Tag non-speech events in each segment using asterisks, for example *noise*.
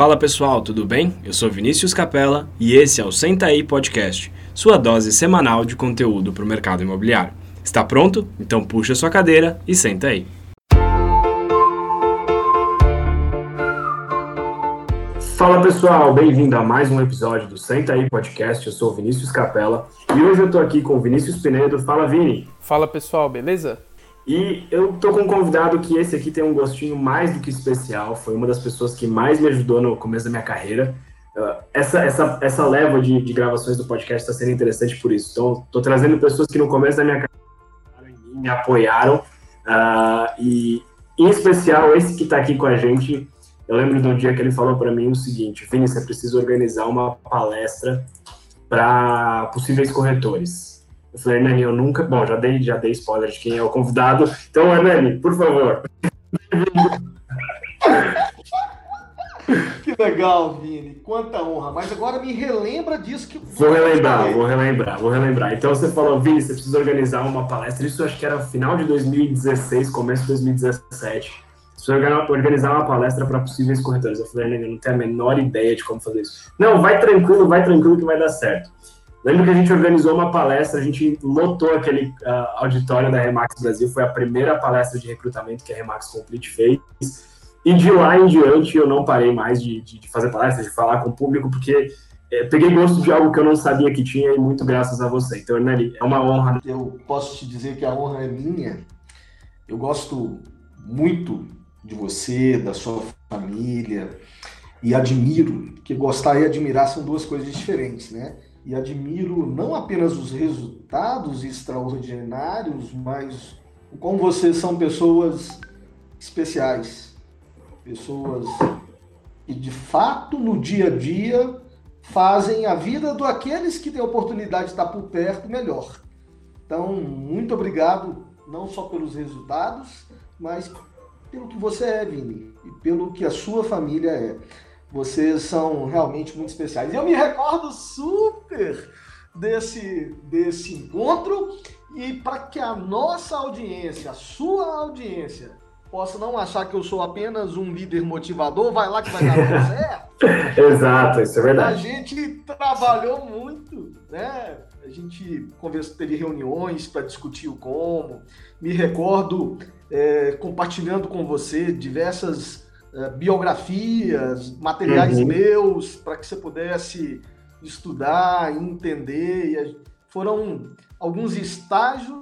Fala pessoal, tudo bem? Eu sou Vinícius Capella e esse é o Senta aí Podcast, sua dose semanal de conteúdo para o mercado imobiliário. Está pronto? Então puxa sua cadeira e senta aí. Fala pessoal, bem-vindo a mais um episódio do Senta aí Podcast. Eu sou Vinícius Capella e hoje eu estou aqui com o Vinícius Pinedo. Fala Vini. Fala pessoal, beleza? E eu tô com um convidado que esse aqui tem um gostinho mais do que especial. Foi uma das pessoas que mais me ajudou no começo da minha carreira. Uh, essa, essa, essa leva de, de gravações do podcast está sendo interessante por isso. Então, tô trazendo pessoas que no começo da minha carreira me apoiaram. Uh, e, em especial, esse que está aqui com a gente. Eu lembro de um dia que ele falou para mim o seguinte: Vini, você precisa organizar uma palestra para possíveis corretores. Eu falei, Hernani, eu nunca. Bom, já dei, já dei spoiler de quem é o convidado. Então, Hernani, por favor. Que legal, Vini. Quanta honra. Mas agora me relembra disso que. Vou relembrar, vou relembrar, vou relembrar. Então você falou, Vini, você precisa organizar uma palestra. Isso acho que era final de 2016, começo de 2017. Você precisa organizar uma palestra para possíveis corretores. Eu falei, Hernani, eu não tenho a menor ideia de como fazer isso. Não, vai tranquilo, vai tranquilo que vai dar certo. Lembro que a gente organizou uma palestra, a gente lotou aquele uh, auditório da Remax Brasil, foi a primeira palestra de recrutamento que a Remax Complete fez. E de lá em diante eu não parei mais de, de, de fazer palestras, de falar com o público, porque é, peguei gosto de algo que eu não sabia que tinha e muito graças a você. Então, Nelly, é uma honra. Eu posso te dizer que a honra é minha. Eu gosto muito de você, da sua família, e admiro, que gostar e admirar são duas coisas diferentes, né? E admiro não apenas os resultados extraordinários, mas como vocês são pessoas especiais, pessoas que de fato no dia a dia fazem a vida do aqueles que têm a oportunidade de estar por perto melhor. Então, muito obrigado não só pelos resultados, mas pelo que você é, Vini, e pelo que a sua família é. Vocês são realmente muito especiais. Eu me recordo super desse, desse encontro e para que a nossa audiência, a sua audiência, possa não achar que eu sou apenas um líder motivador, vai lá que vai dar certo. *laughs* Exato, isso é verdade. A gente trabalhou muito, né? A gente conversou, teve reuniões para discutir o como. Me recordo é, compartilhando com você diversas biografias, materiais uhum. meus, para que você pudesse estudar, entender. Foram alguns estágios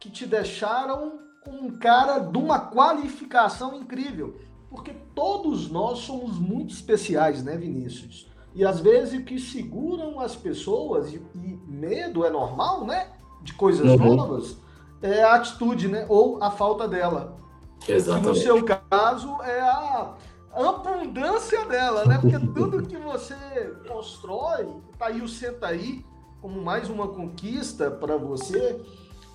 que te deixaram com um cara de uma qualificação incrível. Porque todos nós somos muito especiais, né, Vinícius? E às vezes o que seguram as pessoas, e, e medo é normal, né? De coisas uhum. novas, é a atitude, né? Ou a falta dela. Exatamente. no seu caso é a abundância dela, né? Porque tudo que você constrói, tá aí o Senta aí como mais uma conquista para você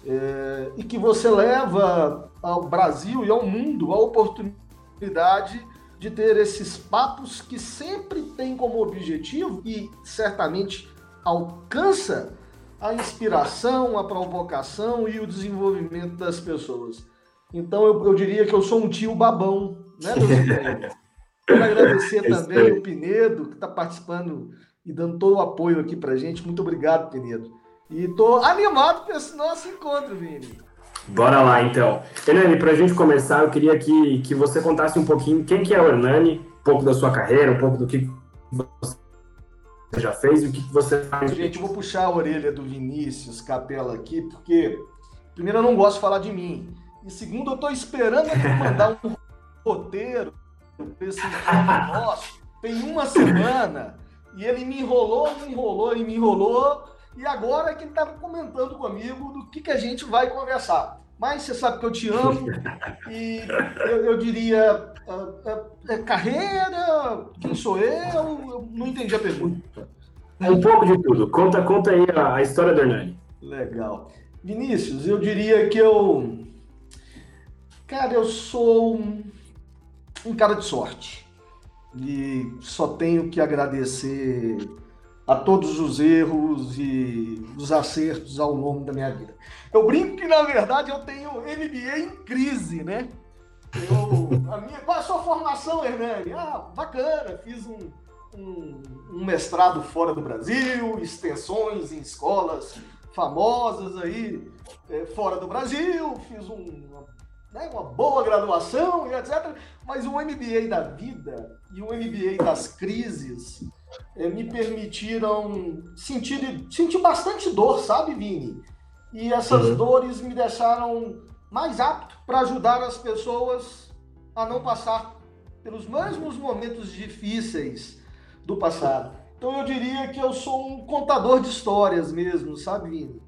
é, e que você leva ao Brasil e ao mundo a oportunidade de ter esses papos que sempre tem como objetivo e certamente alcança a inspiração, a provocação e o desenvolvimento das pessoas. Então eu, eu diria que eu sou um tio babão, né, meus *laughs* Quero agradecer também o Pinedo, que está participando e dando todo o apoio aqui para gente. Muito obrigado, Pinedo. E estou animado para esse nosso encontro, Vini. Bora lá, então. Hernani, para a gente começar, eu queria que, que você contasse um pouquinho quem que é o Hernani, um pouco da sua carreira, um pouco do que você já fez e o que você faz. Gente, eu vou puxar a orelha do Vinícius Capela aqui, porque, primeiro, eu não gosto de falar de mim. E segundo, eu estou esperando ele mandar um roteiro para esse nosso. Tem uma semana e ele me enrolou, me enrolou e me enrolou. E agora é que ele está comentando comigo do que, que a gente vai conversar. Mas você sabe que eu te amo e eu, eu diria é, é carreira, quem sou eu? Eu não entendi a pergunta. Um pouco de tudo. Conta, conta aí a, a história do Hernani. Legal. Vinícius, eu diria que eu Cara, eu sou um, um cara de sorte. E só tenho que agradecer a todos os erros e os acertos ao longo da minha vida. Eu brinco que, na verdade, eu tenho MBA em crise, né? Eu, a minha, qual é a sua formação, Hernani? Ah, bacana, fiz um, um, um, mestrado fora do Brasil, extensões em escolas famosas aí é, fora do Brasil, fiz um, uma, né, uma boa graduação e etc. Mas o MBA da vida e o MBA das crises é, me permitiram sentir, sentir bastante dor, sabe, Vini? E essas uhum. dores me deixaram mais apto para ajudar as pessoas a não passar pelos mesmos momentos difíceis do passado. Então eu diria que eu sou um contador de histórias mesmo, sabe, Vini?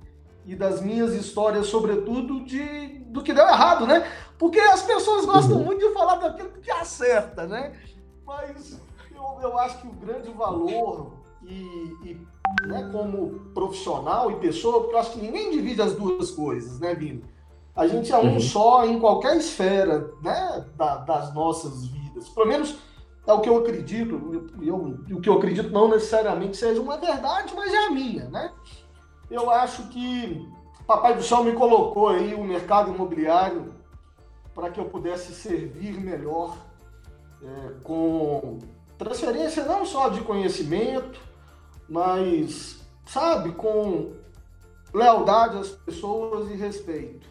E das minhas histórias, sobretudo, de do que deu errado, né? Porque as pessoas gostam uhum. muito de falar daquilo que acerta, né? Mas eu, eu acho que o grande valor e, e né, como profissional e pessoa, porque eu acho que ninguém divide as duas coisas, né, Vini? A gente é um uhum. só em qualquer esfera né, da, das nossas vidas. Pelo menos é o que eu acredito. Eu, o que eu acredito não necessariamente seja uma verdade, mas é a minha, né? Eu acho que Papai do Céu me colocou aí o mercado imobiliário para que eu pudesse servir melhor é, com transferência não só de conhecimento, mas, sabe, com lealdade às pessoas e respeito.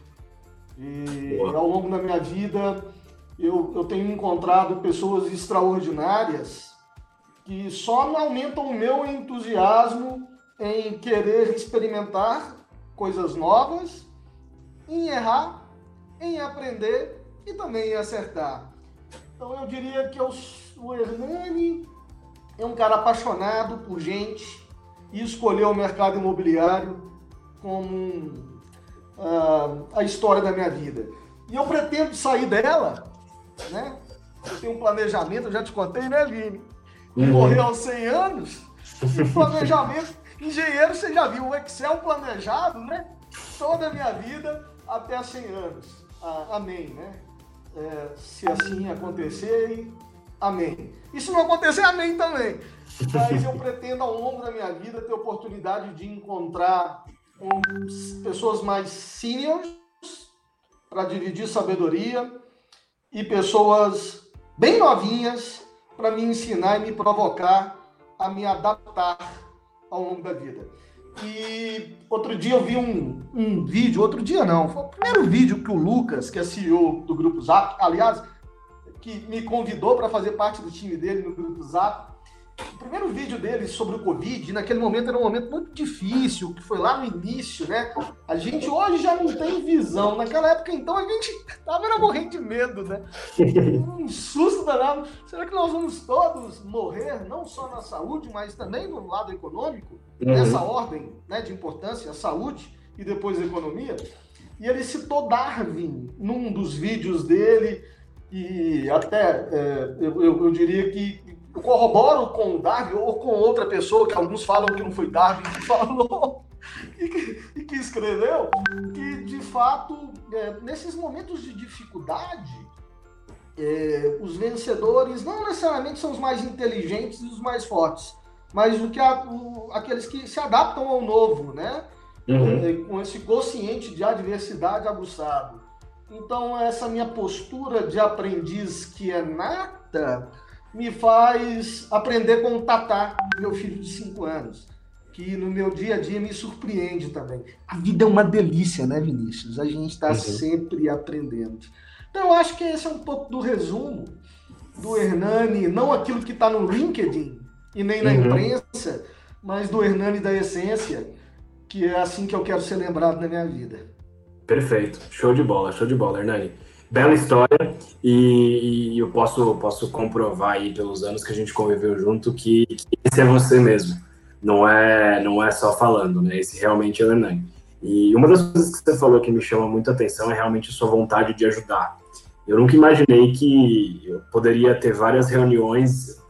E Boa. ao longo da minha vida, eu, eu tenho encontrado pessoas extraordinárias que só aumentam o meu entusiasmo em querer experimentar coisas novas, em errar, em aprender e também em acertar. Então eu diria que eu, o Hernani é um cara apaixonado por gente e escolheu o mercado imobiliário como uh, a história da minha vida. E eu pretendo sair dela, né? Eu tenho um planejamento, eu já te contei, né, Vini? Morrer aos 100 anos, *laughs* planejamento, engenheiro, você já viu, o Excel planejado, né? Toda a minha vida até 100 anos. Ah, amém, né? É, se assim acontecer, amém. E se não acontecer, amém também. Mas eu pretendo, ao longo da minha vida, ter oportunidade de encontrar pessoas mais seniors para dividir sabedoria e pessoas bem novinhas para me ensinar e me provocar a me adaptar ao longo da vida. E outro dia eu vi um, um vídeo, outro dia não, foi o primeiro vídeo que o Lucas, que é CEO do Grupo Zap, aliás, que me convidou para fazer parte do time dele no Grupo Zap, o primeiro vídeo dele sobre o Covid, naquele momento era um momento muito difícil, que foi lá no início, né? A gente hoje já não tem visão. Naquela época, então, a gente tava morrendo de medo, né? *laughs* Um susto danado. Será que nós vamos todos morrer, não só na saúde, mas também no lado econômico? Uhum. Nessa ordem né, de importância, a saúde e depois a economia. E ele citou Darwin num dos vídeos dele, e até é, eu, eu, eu diria que eu corroboro com o Darwin ou com outra pessoa, que alguns falam que não foi Darwin que falou *laughs* e que, e que escreveu, que de fato, é, nesses momentos de dificuldade, é, os vencedores não necessariamente são os mais inteligentes e os mais fortes, mas o que a, o, aqueles que se adaptam ao novo, né? Uhum. É, com esse consciente de adversidade aguçado. Então, essa minha postura de aprendiz que é nata me faz aprender com o Tatá, meu filho de 5 anos, que no meu dia a dia me surpreende também. A vida é uma delícia, né, Vinícius? A gente está uhum. sempre aprendendo. Então, eu acho que esse é um pouco do resumo do Hernani, não aquilo que está no LinkedIn e nem na uhum. imprensa, mas do Hernani da essência, que é assim que eu quero ser lembrado na minha vida. Perfeito. Show de bola, show de bola, Hernani bela história e, e, eu posso, posso comprovar aí pelos anos que a gente conviveu junto que, que, esse é você mesmo. Não é, não é só falando, né? Esse realmente é o Hernani. E uma das coisas que você falou que me chama muito atenção é realmente a sua vontade de ajudar. Eu nunca imaginei que eu poderia ter várias reuniões,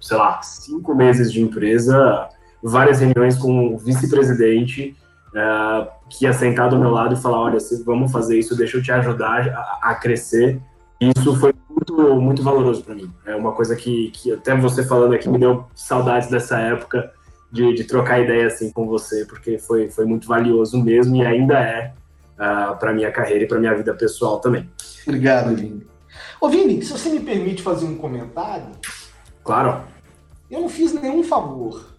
sei lá, cinco meses de empresa, várias reuniões com o vice-presidente uh, que ia sentar do meu lado e falar, olha, vamos fazer isso, deixa eu te ajudar a, a crescer. Isso foi muito, muito valoroso para mim. É uma coisa que, que até você falando aqui me deu saudades dessa época de, de trocar ideia assim com você, porque foi, foi muito valioso mesmo e ainda é. uh, para minha carreira e para minha vida pessoal também. Obrigado, Vini. Ô, Vini, se você me permite fazer um comentário. Claro. Eu não fiz nenhum favor.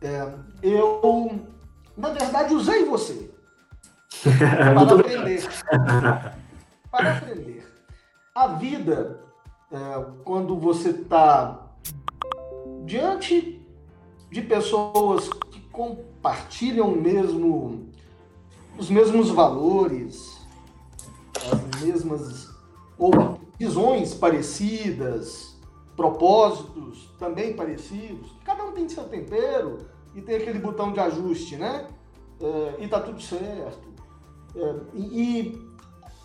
É, eu, na verdade, usei você *laughs* para aprender. *laughs* para aprender. A vida, é, quando você está diante de pessoas que compartilham mesmo os mesmos valores, as mesmas ou visões parecidas, propósitos também parecidos. Cada um tem seu tempero e tem aquele botão de ajuste, né? É, e tá tudo certo. É, e,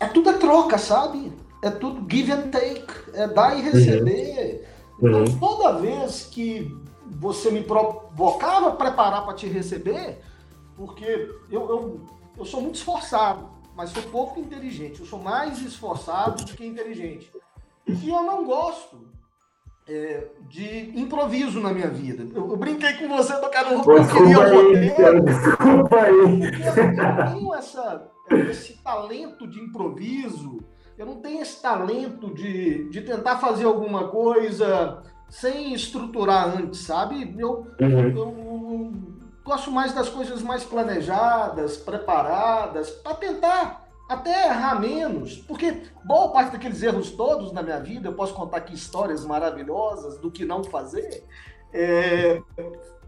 é tudo a troca, sabe? É tudo give and take, é dar e receber. Uhum. Então, toda vez que você me provocava preparar para te receber, porque eu, eu, eu sou muito esforçado, mas sou pouco inteligente. Eu sou mais esforçado do que inteligente. E eu não gosto é, de improviso na minha vida. Eu, eu brinquei com você do cara não queria roteiro. Desculpa aí. Eu não tenho essa, esse talento de improviso. Eu não tenho esse talento de, de tentar fazer alguma coisa sem estruturar antes, sabe? Eu, uhum. eu gosto mais das coisas mais planejadas, preparadas, para tentar até errar menos, porque boa parte daqueles erros todos na minha vida, eu posso contar aqui histórias maravilhosas do que não fazer, é,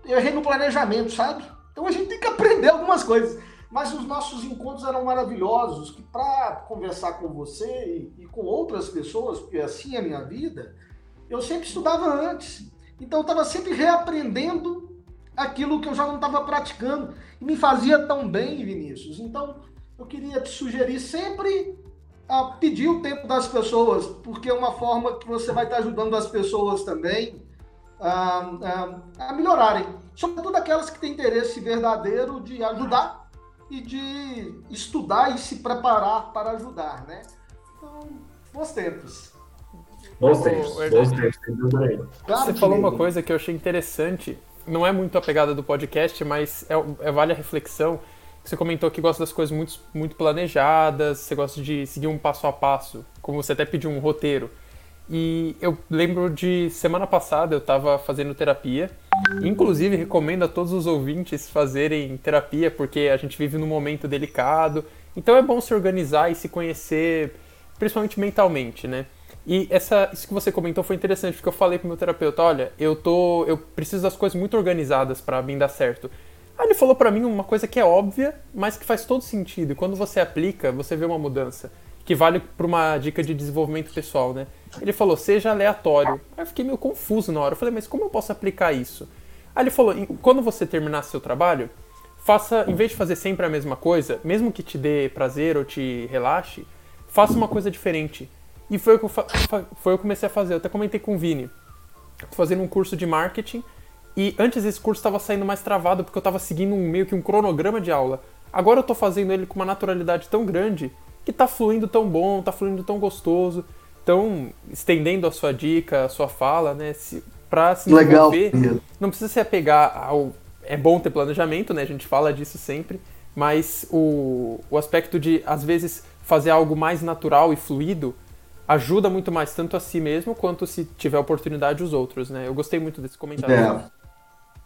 eu errei no planejamento, sabe? Então a gente tem que aprender algumas coisas. Mas os nossos encontros eram maravilhosos, que para conversar com você e, e com outras pessoas, porque assim é a minha vida, eu sempre estudava antes. Então eu estava sempre reaprendendo aquilo que eu já não estava praticando. E me fazia tão bem, Vinícius. Então eu queria te sugerir sempre a pedir o tempo das pessoas, porque é uma forma que você vai estar ajudando as pessoas também a, a, a melhorarem. Sobretudo aquelas que têm interesse verdadeiro de ajudar e de estudar e se preparar para ajudar, né? Então, bons tempos. Bons tempos, bons tempos, Claro Você falou uma coisa que eu achei interessante, não é muito a pegada do podcast, mas é, é, vale a reflexão. Você comentou que gosta das coisas muito, muito planejadas, você gosta de seguir um passo a passo, como você até pediu um roteiro. E eu lembro de semana passada eu estava fazendo terapia. Inclusive, recomendo a todos os ouvintes fazerem terapia, porque a gente vive num momento delicado. Então é bom se organizar e se conhecer, principalmente mentalmente, né? E essa, isso que você comentou foi interessante, porque eu falei pro meu terapeuta, olha, eu tô, eu preciso das coisas muito organizadas para mim dar certo. Aí ele falou para mim uma coisa que é óbvia, mas que faz todo sentido. E quando você aplica, você vê uma mudança, que vale para uma dica de desenvolvimento pessoal, né? Ele falou, seja aleatório. Aí eu fiquei meio confuso na hora. Eu falei, mas como eu posso aplicar isso? Aí ele falou, quando você terminar seu trabalho, faça, em vez de fazer sempre a mesma coisa, mesmo que te dê prazer ou te relaxe, faça uma coisa diferente. E foi o que eu, foi o que eu comecei a fazer. Eu até comentei com o Vini. Tô fazendo um curso de marketing e antes esse curso estava saindo mais travado porque eu estava seguindo um, meio que um cronograma de aula. Agora eu estou fazendo ele com uma naturalidade tão grande que está fluindo tão bom, está fluindo tão gostoso. Então, estendendo a sua dica, a sua fala, né, se, para se desenvolver, Legal. não precisa se apegar ao é bom ter planejamento, né? A gente fala disso sempre, mas o, o aspecto de às vezes fazer algo mais natural e fluido ajuda muito mais tanto a si mesmo quanto se tiver oportunidade os outros, né? Eu gostei muito desse comentário. É.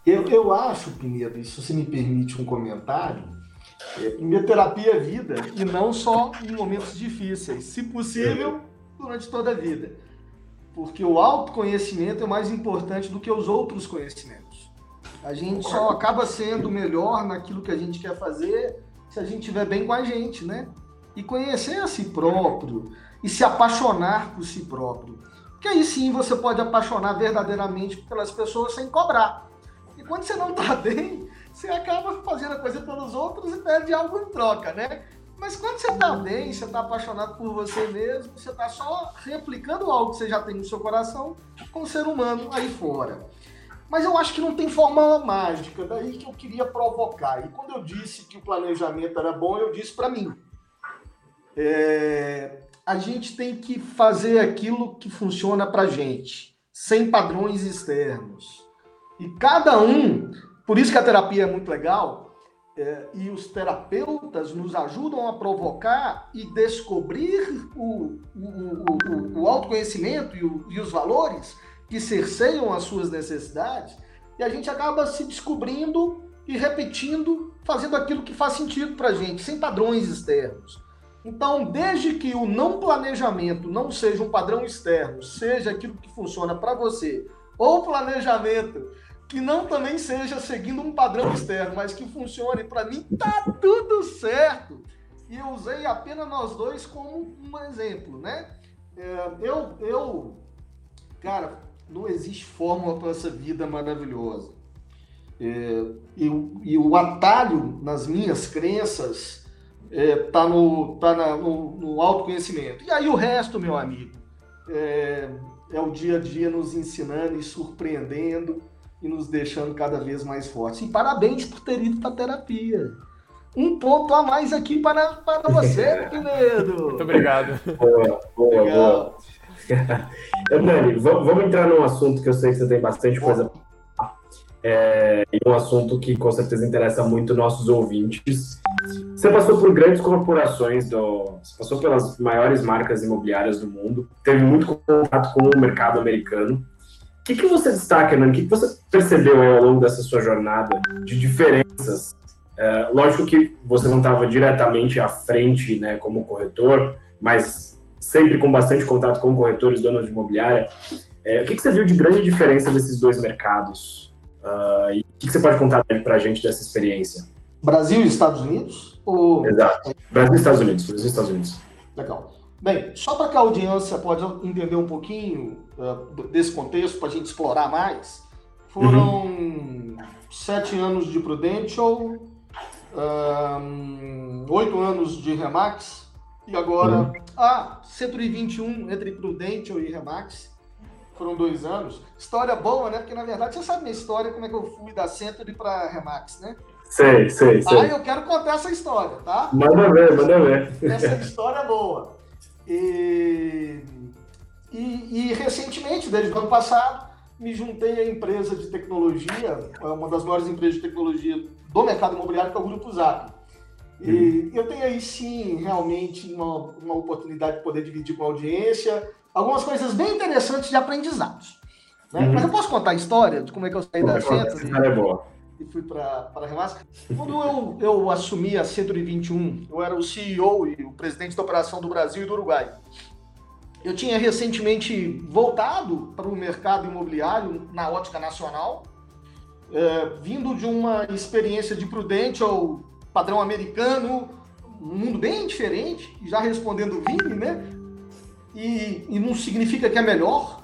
Eu, eu acho, Pinheiro, se você me permite um comentário, é, minha terapia é vida e não só em momentos difíceis, se possível, durante toda a vida. Porque o autoconhecimento é mais importante do que os outros conhecimentos. A gente só acaba sendo melhor naquilo que a gente quer fazer se a gente estiver bem com a gente, né? E conhecer a si próprio, e se apaixonar por si próprio. Porque aí sim você pode apaixonar verdadeiramente pelas pessoas sem cobrar. Quando você não está *laughs* bem, você acaba fazendo a coisa pelos outros e perde algo em troca, né? Mas quando você está bem, você está apaixonado por você mesmo, você está só replicando algo que você já tem no seu coração com o ser humano aí fora. Mas eu acho que não tem fórmula mágica, daí que eu queria provocar. E quando eu disse que o planejamento era bom, eu disse para mim. É, a gente tem que fazer aquilo que funciona para gente, sem padrões externos. E cada um, por isso que a terapia é muito legal, é, e os terapeutas nos ajudam a provocar e descobrir o, o, o, o autoconhecimento e, e os valores que cerceiam as suas necessidades, e a gente acaba se descobrindo e repetindo, fazendo aquilo que faz sentido para a gente, sem padrões externos. Então, desde que o não planejamento não seja um padrão externo, seja aquilo que funciona para você, ou planejamento que não também seja seguindo um padrão externo, mas que funcione para mim, tá tudo certo. E eu usei apenas nós dois como um exemplo, né? É, eu, eu, cara, não existe fórmula para essa vida maravilhosa. É, e, o atalho nas minhas crenças é, tá, no, tá na, no, no, autoconhecimento. E aí o resto, meu amigo, é, é o dia a dia nos ensinando e surpreendendo e nos deixando cada vez mais fortes. E parabéns por ter ido para terapia. Um ponto a mais aqui para, para você, *laughs* Pinedo. Muito obrigado. Boa, boa, boa. Nani, *laughs* vamos entrar num assunto que eu sei que você tem bastante coisa é, e um assunto que com certeza interessa muito nossos ouvintes. Você passou por grandes corporações, do, você passou pelas maiores marcas imobiliárias do mundo, teve muito contato com o mercado americano. O que, que você destaca, Nani? O que, que você percebeu ao longo dessa sua jornada de diferenças? É, lógico que você não estava diretamente à frente né, como corretor, mas sempre com bastante contato com corretores, donos de imobiliária. É, o que, que, você viu de grande diferença desses dois mercados? Uh, e o que, que, você pode contar para a gente dessa experiência? Brasil e Estados Unidos? Ou... Exato. Brasil e Estados Unidos. Brasil e Estados Unidos. Legal. Bem, só para que a audiência pode entender um pouquinho uh, desse contexto, para a gente explorar mais, foram uhum. sete anos de Prudential, oito anos de Remax, e agora, uhum. ah, 121 entre Prudential e Remax. Foram dois anos. História boa, né? Porque na verdade você sabe minha história, como é que eu fui da Century para Remax, né? Sei, sei, sei. Ah, eu quero contar essa história, tá? Manda ver, manda ver. Essa história é boa. E, e, e recentemente, desde o ano passado, me juntei à empresa de tecnologia, uma das maiores empresas de tecnologia do mercado imobiliário, que é o Grupo Zap. E uhum. eu tenho aí sim realmente uma, uma oportunidade de poder dividir com a audiência algumas coisas bem interessantes de aprendizados. Né? Uhum. Mas eu posso contar a história de como é que eu saí da Centro e, é boa. E fui para a Remasca? Quando eu, eu assumi a 121, eu era o CEO e o presidente da operação do Brasil e do Uruguai. Eu tinha recentemente voltado para o mercado imobiliário na ótica nacional, é, vindo de uma experiência de Prudential padrão americano, um mundo bem diferente, já respondendo Vini, né? E, e não significa que é melhor.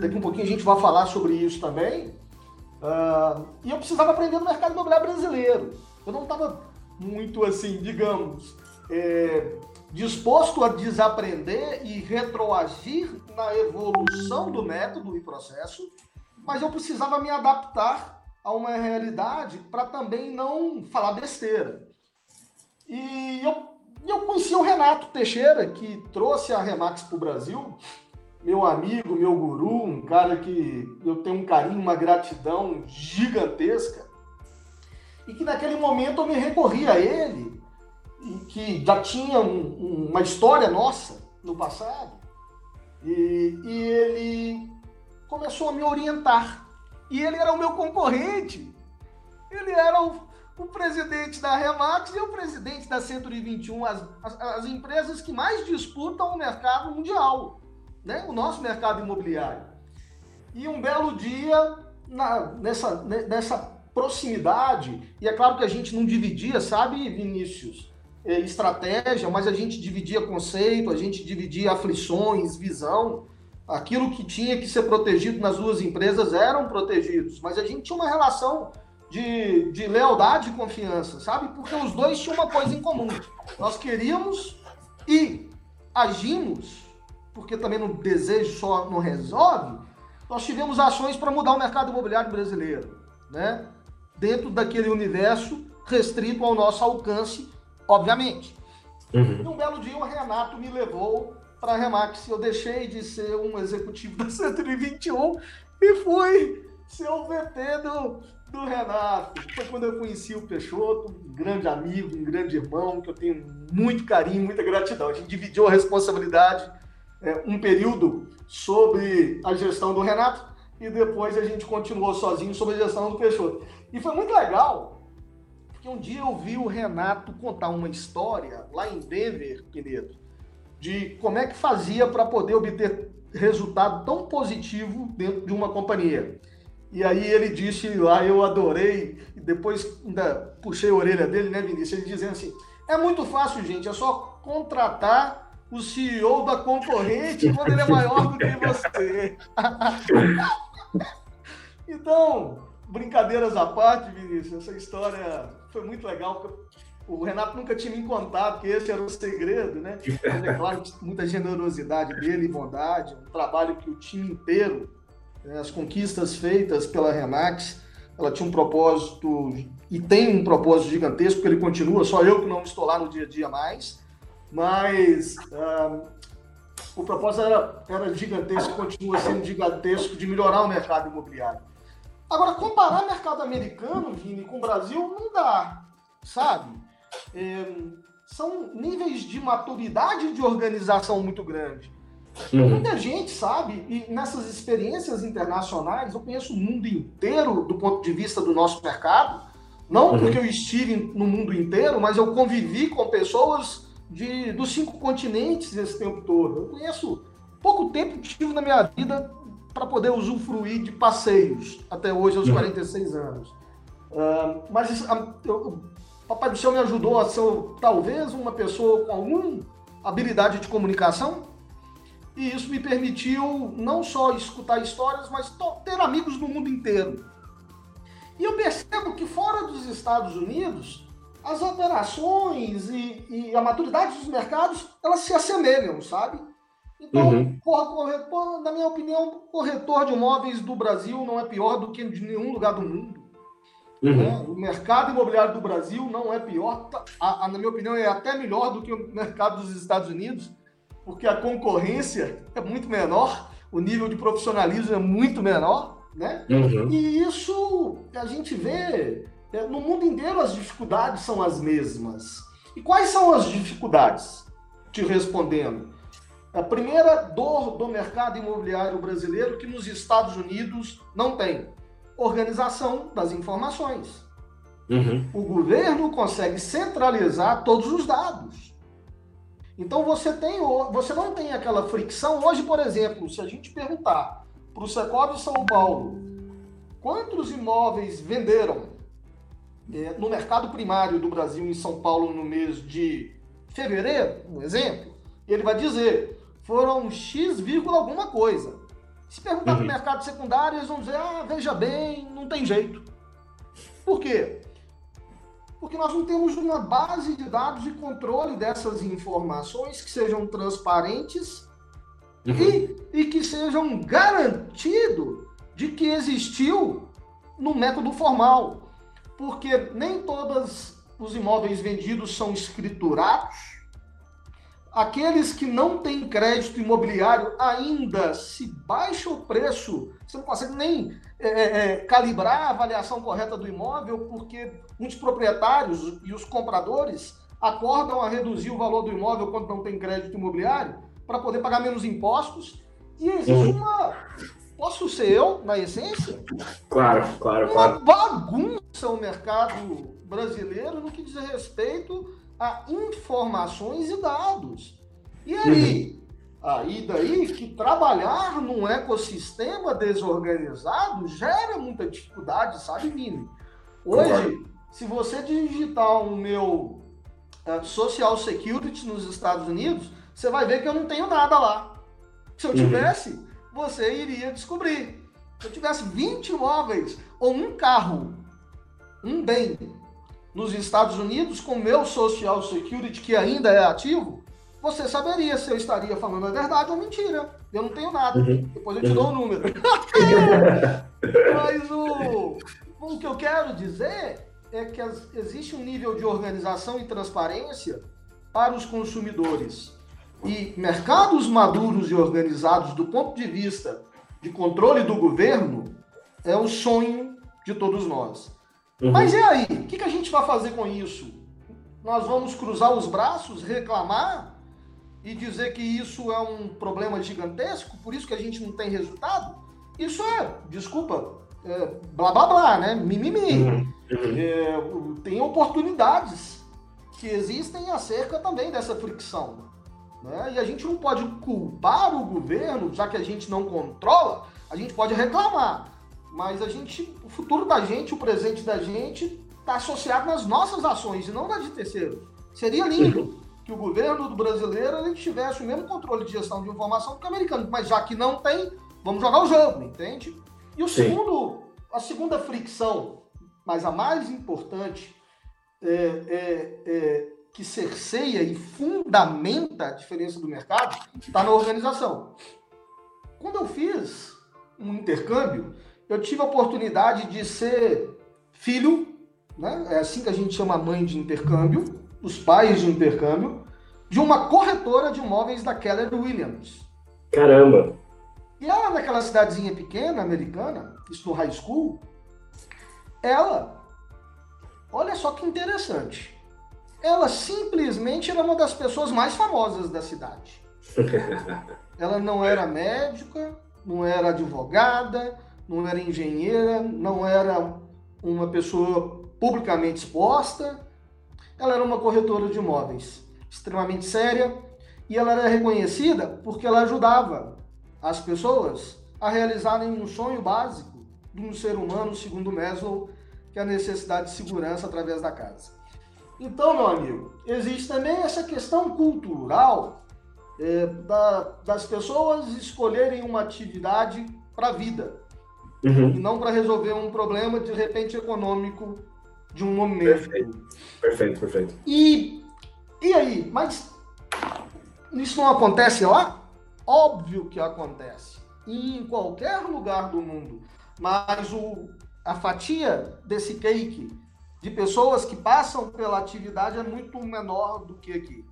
Daqui um pouquinho a gente vai falar sobre isso também. Uh, e eu precisava aprender no mercado imobiliário brasileiro. Eu não estava muito assim, digamos, é, disposto a desaprender e retroagir na evolução do método e processo, mas eu precisava me adaptar a uma realidade para também não falar besteira. E eu, eu conheci o Renato Teixeira, que trouxe a Remax para o Brasil, meu amigo, meu guru, um cara que eu tenho um carinho, uma gratidão gigantesca, e que naquele momento eu me recorri a ele, e que já tinha um, uma história nossa no passado, e, e ele começou a me orientar. E ele era o meu concorrente. Ele era o, o presidente da Remax e o presidente da 121, as, as, as empresas que mais disputam o mercado mundial, né? o nosso mercado imobiliário. E um belo dia, na, nessa, nessa proximidade, e é claro que a gente não dividia, sabe, Vinícius? É, estratégia, mas a gente dividia conceito, a gente dividia aflições, visão aquilo que tinha que ser protegido nas duas empresas eram protegidos, mas a gente tinha uma relação de, de lealdade e confiança, sabe? Porque os dois tinham uma coisa em comum. Nós queríamos e agimos, porque também no desejo só não resolve, nós tivemos ações para mudar o mercado imobiliário brasileiro, né? Dentro daquele universo restrito ao nosso alcance, obviamente. Uhum. E um belo dia o Renato me levou para a Remax, eu deixei de ser um executivo da 121 e fui ser o VP do, do Renato. Foi quando eu conheci o Peixoto, um grande amigo, um grande irmão, que eu tenho muito carinho, muita gratidão. A gente dividiu a responsabilidade é, um período sobre a gestão do Renato e depois a gente continuou sozinho sobre a gestão do Peixoto. E foi muito legal, porque um dia eu vi o Renato contar uma história lá em Denver, Pinedo, de como é que fazia para poder obter resultado tão positivo dentro de uma companhia. E aí ele disse lá, eu adorei, e depois ainda puxei a orelha dele, né, Vinícius? Ele dizendo assim: é muito fácil, gente, é só contratar o CEO da concorrente quando ele é maior do que você. *laughs* então, brincadeiras à parte, Vinícius, essa história foi muito legal. O Renato nunca tinha me contado, porque esse era o segredo, né? Mas é claro, muita generosidade dele e bondade, um trabalho que o time inteiro né, as conquistas feitas pela Remax, ela tinha um propósito e tem um propósito gigantesco, porque ele continua, só eu que não estou lá no dia a dia mais, mas uh, o propósito era, era gigantesco, continua sendo gigantesco de melhorar o mercado imobiliário. Agora, comparar mercado americano, Vini, com o Brasil, não dá, sabe? É, são níveis de maturidade de organização muito grande. Uhum. Muita gente sabe, e nessas experiências internacionais, eu conheço o mundo inteiro do ponto de vista do nosso mercado. Não uhum. porque eu estive no mundo inteiro, mas eu convivi com pessoas de, dos cinco continentes esse tempo todo. Eu conheço pouco tempo que tive na minha vida para poder usufruir de passeios, até hoje, aos uhum. 46 anos. Uh, mas o Papai do Céu me ajudou a ser, talvez, uma pessoa com alguma habilidade de comunicação e isso me permitiu não só escutar histórias, mas ter amigos no mundo inteiro. E eu percebo que fora dos Estados Unidos, as operações e, e a maturidade dos mercados, elas se assemelham, sabe? Então, uhum. porra, corretor, na minha opinião, o corretor de imóveis do Brasil não é pior do que de nenhum lugar do mundo. Uhum. Né? O mercado imobiliário do Brasil não é pior, tá, a, a, na minha opinião, é até melhor do que o mercado dos Estados Unidos porque a concorrência é muito menor, o nível de profissionalismo é muito menor, né? Uhum. E isso a gente vê no mundo inteiro as dificuldades são as mesmas. E quais são as dificuldades? Te respondendo. A primeira dor do mercado imobiliário brasileiro que nos Estados Unidos não tem. Organização das informações. Uhum. O governo consegue centralizar todos os dados. Então você tem, você não tem aquela fricção. Hoje, por exemplo, se a gente perguntar para o Secov São Paulo quantos imóveis venderam no mercado primário do Brasil em São Paulo no mês de fevereiro, um exemplo, ele vai dizer foram X, alguma coisa. Se perguntar uhum. para o mercado secundário, eles vão dizer, ah, veja bem, não tem jeito. Por quê? porque nós não temos uma base de dados de controle dessas informações que sejam transparentes uhum. e, e que sejam garantido de que existiu no método formal. Porque nem todos os imóveis vendidos são escriturados, aqueles que não têm crédito imobiliário ainda, se baixa o preço, você não consegue nem é, é, é, calibrar a avaliação correta do imóvel, porque muitos proprietários e os compradores acordam a reduzir o valor do imóvel quando não tem crédito imobiliário para poder pagar menos impostos. E existe uhum. uma. Posso ser eu, na essência? Claro, claro, uma claro. bagunça o mercado brasileiro no que diz respeito a informações e dados. E aí? Uhum. Aí daí que trabalhar num ecossistema desorganizado gera muita dificuldade, sabe, Vini? Hoje, se você digitar o meu uh, Social Security nos Estados Unidos, você vai ver que eu não tenho nada lá. Se eu uhum. tivesse, uhum. Você iria descobrir. Se eu tivesse 20 imóveis ou um carro, um bem nos Estados Unidos com meu Social Security, que ainda é ativo, você saberia se eu estaria falando a verdade ou mentira. Eu não tenho nada. Uhum. Depois eu te uhum. dou o um número. *laughs* Mas o, o que eu quero dizer é que as, existe um nível de organização e transparência para os consumidores. E mercados maduros e organizados do ponto de vista de controle do governo é o sonho de todos nós. Uhum. Mas e aí? O que, que a gente vai fazer com isso? Nós vamos cruzar os braços, reclamar e dizer que isso é um problema gigantesco, por isso que a gente não tem resultado? Isso é, desculpa, é, blá blá blá, né? Mimimi. Uhum. Uhum. É, tem oportunidades que existem acerca também dessa fricção. Né? E a gente não pode culpar o governo, já que a gente não controla, a gente pode reclamar. Mas a gente, o futuro da gente, o presente da gente, está associado nas nossas ações e não nas de terceiros. Seria lindo que o governo do brasileiro ele tivesse o mesmo controle de gestão de informação que o americano, mas já que não tem, vamos jogar o jogo, entende? E o Sim. segundo, a segunda fricção, mas a mais importante, é, é, é que cerceia e fundamenta a diferença do mercado está na organização. Quando eu fiz um intercâmbio, eu tive a oportunidade de ser filho, né? é assim que a gente chama mãe de intercâmbio, os pais de intercâmbio, de uma corretora de imóveis da Keller Williams. Caramba! E ela, naquela cidadezinha pequena, americana, isso no high school, ela, olha só que interessante, ela simplesmente era uma das pessoas mais famosas da cidade. *laughs* ela não era médica, não era advogada, não era engenheira, não era uma pessoa publicamente exposta. Ela era uma corretora de imóveis extremamente séria e ela era reconhecida porque ela ajudava as pessoas a realizarem um sonho básico de um ser humano, segundo Maslow, que é a necessidade de segurança através da casa. Então, meu amigo, existe também essa questão cultural é, da, das pessoas escolherem uma atividade para a vida uhum. e não para resolver um problema de repente econômico de um momento. Perfeito, perfeito, perfeito. E, e aí, mas isso não acontece lá? Óbvio que acontece. em qualquer lugar do mundo. Mas o, a fatia desse cake de pessoas que passam pela atividade é muito menor do que aqui.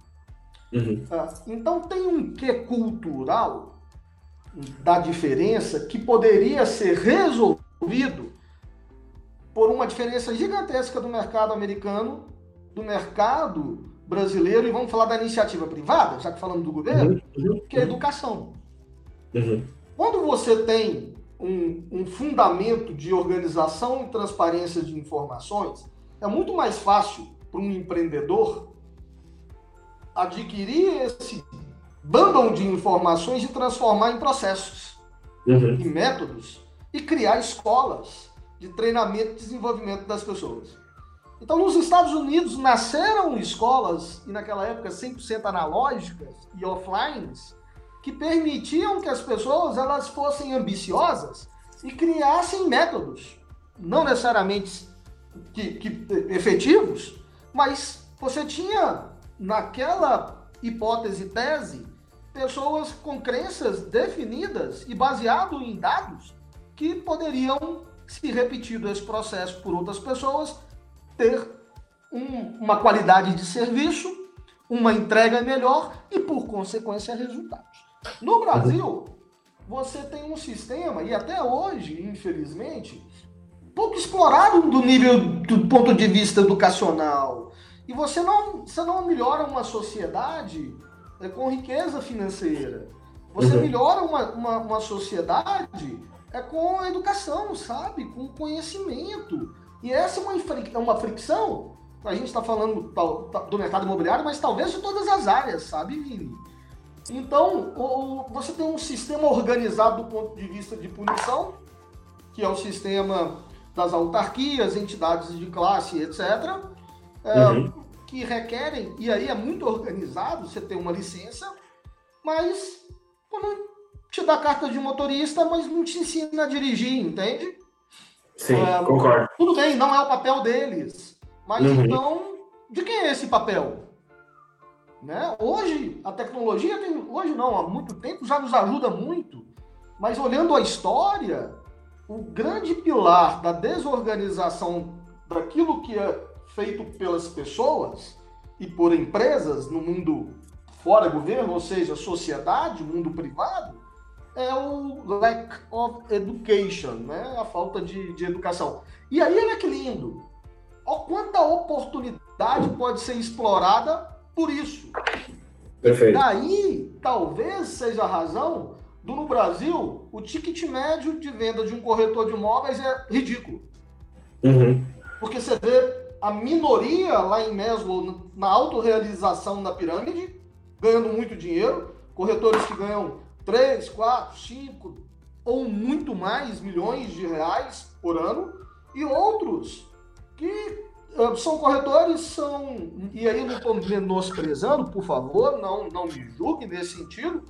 Uhum. Ah, então tem um quê cultural da diferença que poderia ser resolvido por uma diferença gigantesca do mercado americano, do mercado brasileiro, e vamos falar da iniciativa privada, já que falamos do governo, uhum. Uhum. que é educação. Uhum. Quando você tem um, um fundamento de organização e transparência de informações, é muito mais fácil para um empreendedor adquirir esse bundle de informações e transformar em processos, uhum. em métodos e criar escolas de treinamento e desenvolvimento das pessoas. Então, nos Estados Unidos nasceram escolas, e naquela época 100% analógicas e offline, que permitiam que as pessoas elas fossem ambiciosas e criassem métodos, não necessariamente que, que, efetivos, mas você tinha naquela hipótese tese pessoas com crenças definidas e baseado em dados que poderiam, se repetido esse processo por outras pessoas, ter um, uma qualidade de serviço, uma entrega melhor e, por consequência, resultados. No Brasil, você tem um sistema, e até hoje, infelizmente, pouco explorado do nível do ponto de vista educacional. E você não, você não melhora uma sociedade é, com riqueza financeira. Você uhum. melhora uma, uma, uma, sociedade é com a educação, sabe? Com conhecimento. E essa é uma, é uma fricção. A gente está falando do mercado imobiliário, mas talvez de todas as áreas, sabe, Vini? Então, o, você tem um sistema organizado do ponto de vista de punição, que é o sistema das autarquias, entidades de classe, etc., é, uhum. que requerem, e aí é muito organizado, você tem uma licença, mas quando te dá carta de motorista, mas não te ensina a dirigir, entende? Sim, é, concordo. Tudo bem, não é o papel deles, mas uhum. então, de quem é esse papel? Né? Hoje, a tecnologia tem, hoje não, há muito tempo já nos ajuda muito, mas olhando a história, o grande pilar da desorganização daquilo que é feito pelas pessoas e por empresas no mundo fora governo, ou seja, sociedade, mundo privado, é o lack of education, né? a falta de, de educação. E aí, olha que lindo. Olha quanta oportunidade pode ser explorada por isso. Perfeito. Daí, talvez seja a razão do no Brasil, o ticket médio de venda de um corretor de imóveis é ridículo. Uhum. Porque você vê a minoria lá em Maslow na autorrealização na pirâmide, ganhando muito dinheiro, corretores que ganham 3, 4, 5 ou muito mais milhões de reais por ano, e outros que uh, são corretores, são. E aí não estou menosprezando, por favor, não, não me julgue nesse sentido,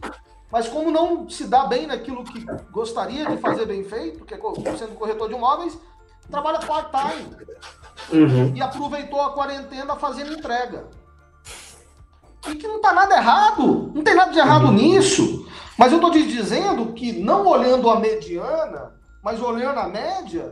mas como não se dá bem naquilo que gostaria de fazer bem feito, que é sendo corretor de imóveis, trabalha part-time. Uhum. E aproveitou a quarentena fazendo entrega. E que não está nada errado, não tem nada de errado uhum. nisso. Mas eu estou te dizendo que não olhando a mediana, mas olhando a média,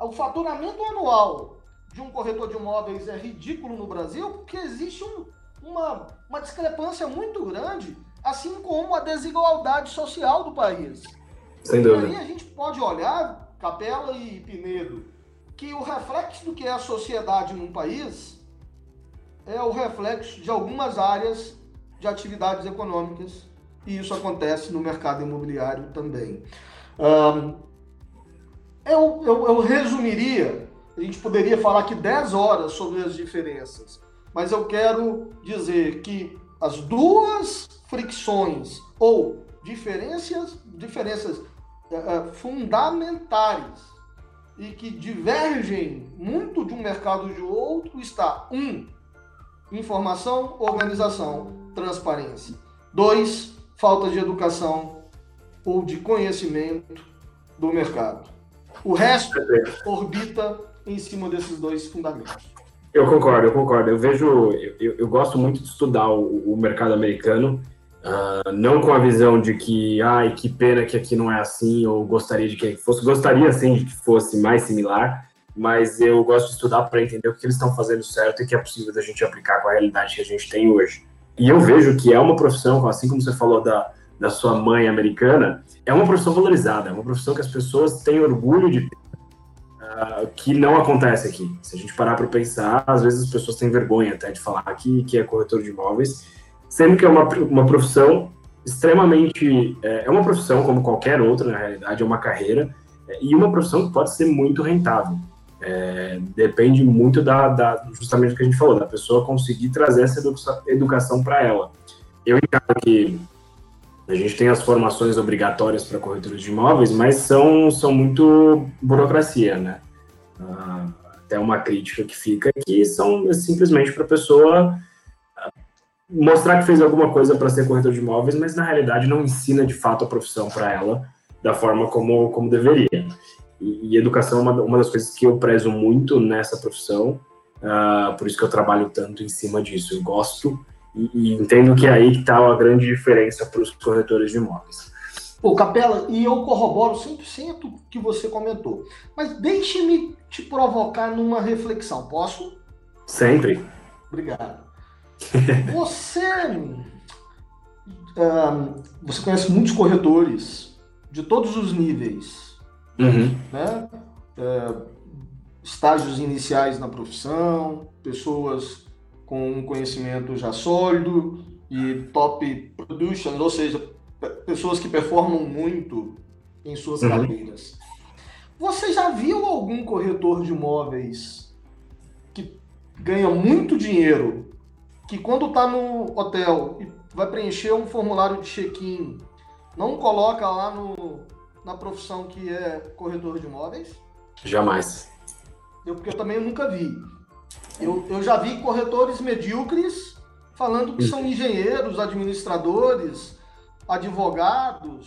o faturamento anual de um corretor de imóveis é ridículo no Brasil, porque existe um, uma, uma discrepância muito grande, assim como a desigualdade social do país. Sem dúvida. E aí a gente pode olhar, Capela e Pinedo, que o reflexo do que é a sociedade num país é o reflexo de algumas áreas de atividades econômicas e isso acontece no mercado imobiliário também. Um, eu, eu, eu resumiria, a gente poderia falar aqui 10 horas sobre as diferenças, mas eu quero dizer que as duas fricções ou diferenças, diferenças uh, fundamentais e que divergem muito de um mercado de outro está um informação, organização, transparência. Dois, falta de educação ou de conhecimento do mercado. O resto orbita em cima desses dois fundamentos. Eu concordo, eu concordo. Eu vejo, eu, eu gosto muito de estudar o, o mercado americano Uh, não com a visão de que, ai, que pena que aqui não é assim, ou gostaria de que fosse, gostaria sim de que fosse mais similar, mas eu gosto de estudar para entender o que eles estão fazendo certo e que é possível da gente aplicar com a realidade que a gente tem hoje. E eu vejo que é uma profissão, assim como você falou da, da sua mãe americana, é uma profissão valorizada, é uma profissão que as pessoas têm orgulho de ter, uh, que não acontece aqui. Se a gente parar para pensar, às vezes as pessoas têm vergonha até de falar que, que é corretor de imóveis, sendo que é uma, uma profissão extremamente. É, é uma profissão como qualquer outra, na realidade, é uma carreira, é, e uma profissão que pode ser muito rentável. É, depende muito da, da, justamente do que a gente falou, da pessoa conseguir trazer essa educação para ela. Eu entendo que a gente tem as formações obrigatórias para corretores de imóveis, mas são, são muito burocracia, né? Ah, até uma crítica que fica que são simplesmente para a pessoa mostrar que fez alguma coisa para ser corretor de imóveis, mas na realidade não ensina de fato a profissão para ela da forma como, como deveria. E, e educação é uma, uma, das coisas que eu prezo muito nessa profissão, uh, por isso que eu trabalho tanto em cima disso. Eu gosto e, e entendo que é aí que está a grande diferença para os corretores de imóveis. Pô, Capela, e eu corroboro 100% o que você comentou. Mas deixe-me te provocar numa reflexão, posso? Sempre. Obrigado. *laughs* Você, um, você conhece muitos corretores de todos os níveis, uhum. né? É, estágios iniciais na profissão, pessoas com um conhecimento já sólido e top productions, ou seja, pessoas que performam muito em suas uhum. carreiras. Você já viu algum corretor de imóveis que ganha muito dinheiro que quando está no hotel e vai preencher um formulário de check-in, não coloca lá no, na profissão que é corretor de imóveis? Jamais. Eu, porque eu também nunca vi. Eu, eu já vi corretores medíocres falando que são engenheiros, administradores, advogados,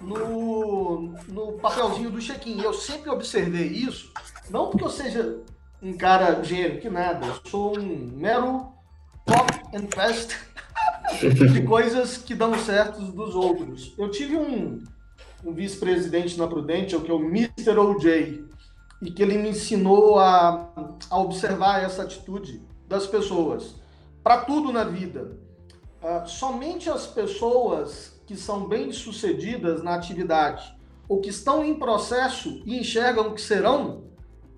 no, no papelzinho do check-in. Eu sempre observei isso, não porque eu seja um cara gênio, que nada, eu sou um mero top and fast *laughs* de coisas que dão certo dos outros. Eu tive um, um vice-presidente na Prudential, que é o Mr. OJ, e que ele me ensinou a, a observar essa atitude das pessoas. Para tudo na vida. Uh, somente as pessoas que são bem-sucedidas na atividade ou que estão em processo e enxergam que serão,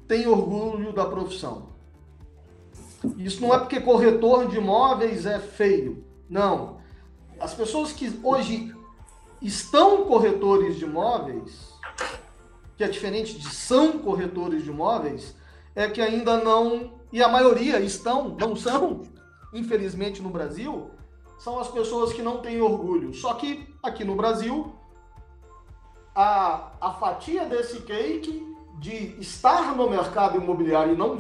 têm orgulho da profissão. Isso não é porque corretor de imóveis é feio. Não. As pessoas que hoje estão corretores de imóveis, que é diferente de são corretores de imóveis, é que ainda não, e a maioria estão, não são, infelizmente no Brasil, são as pessoas que não têm orgulho. Só que aqui no Brasil, a, a fatia desse cake de estar no mercado imobiliário e não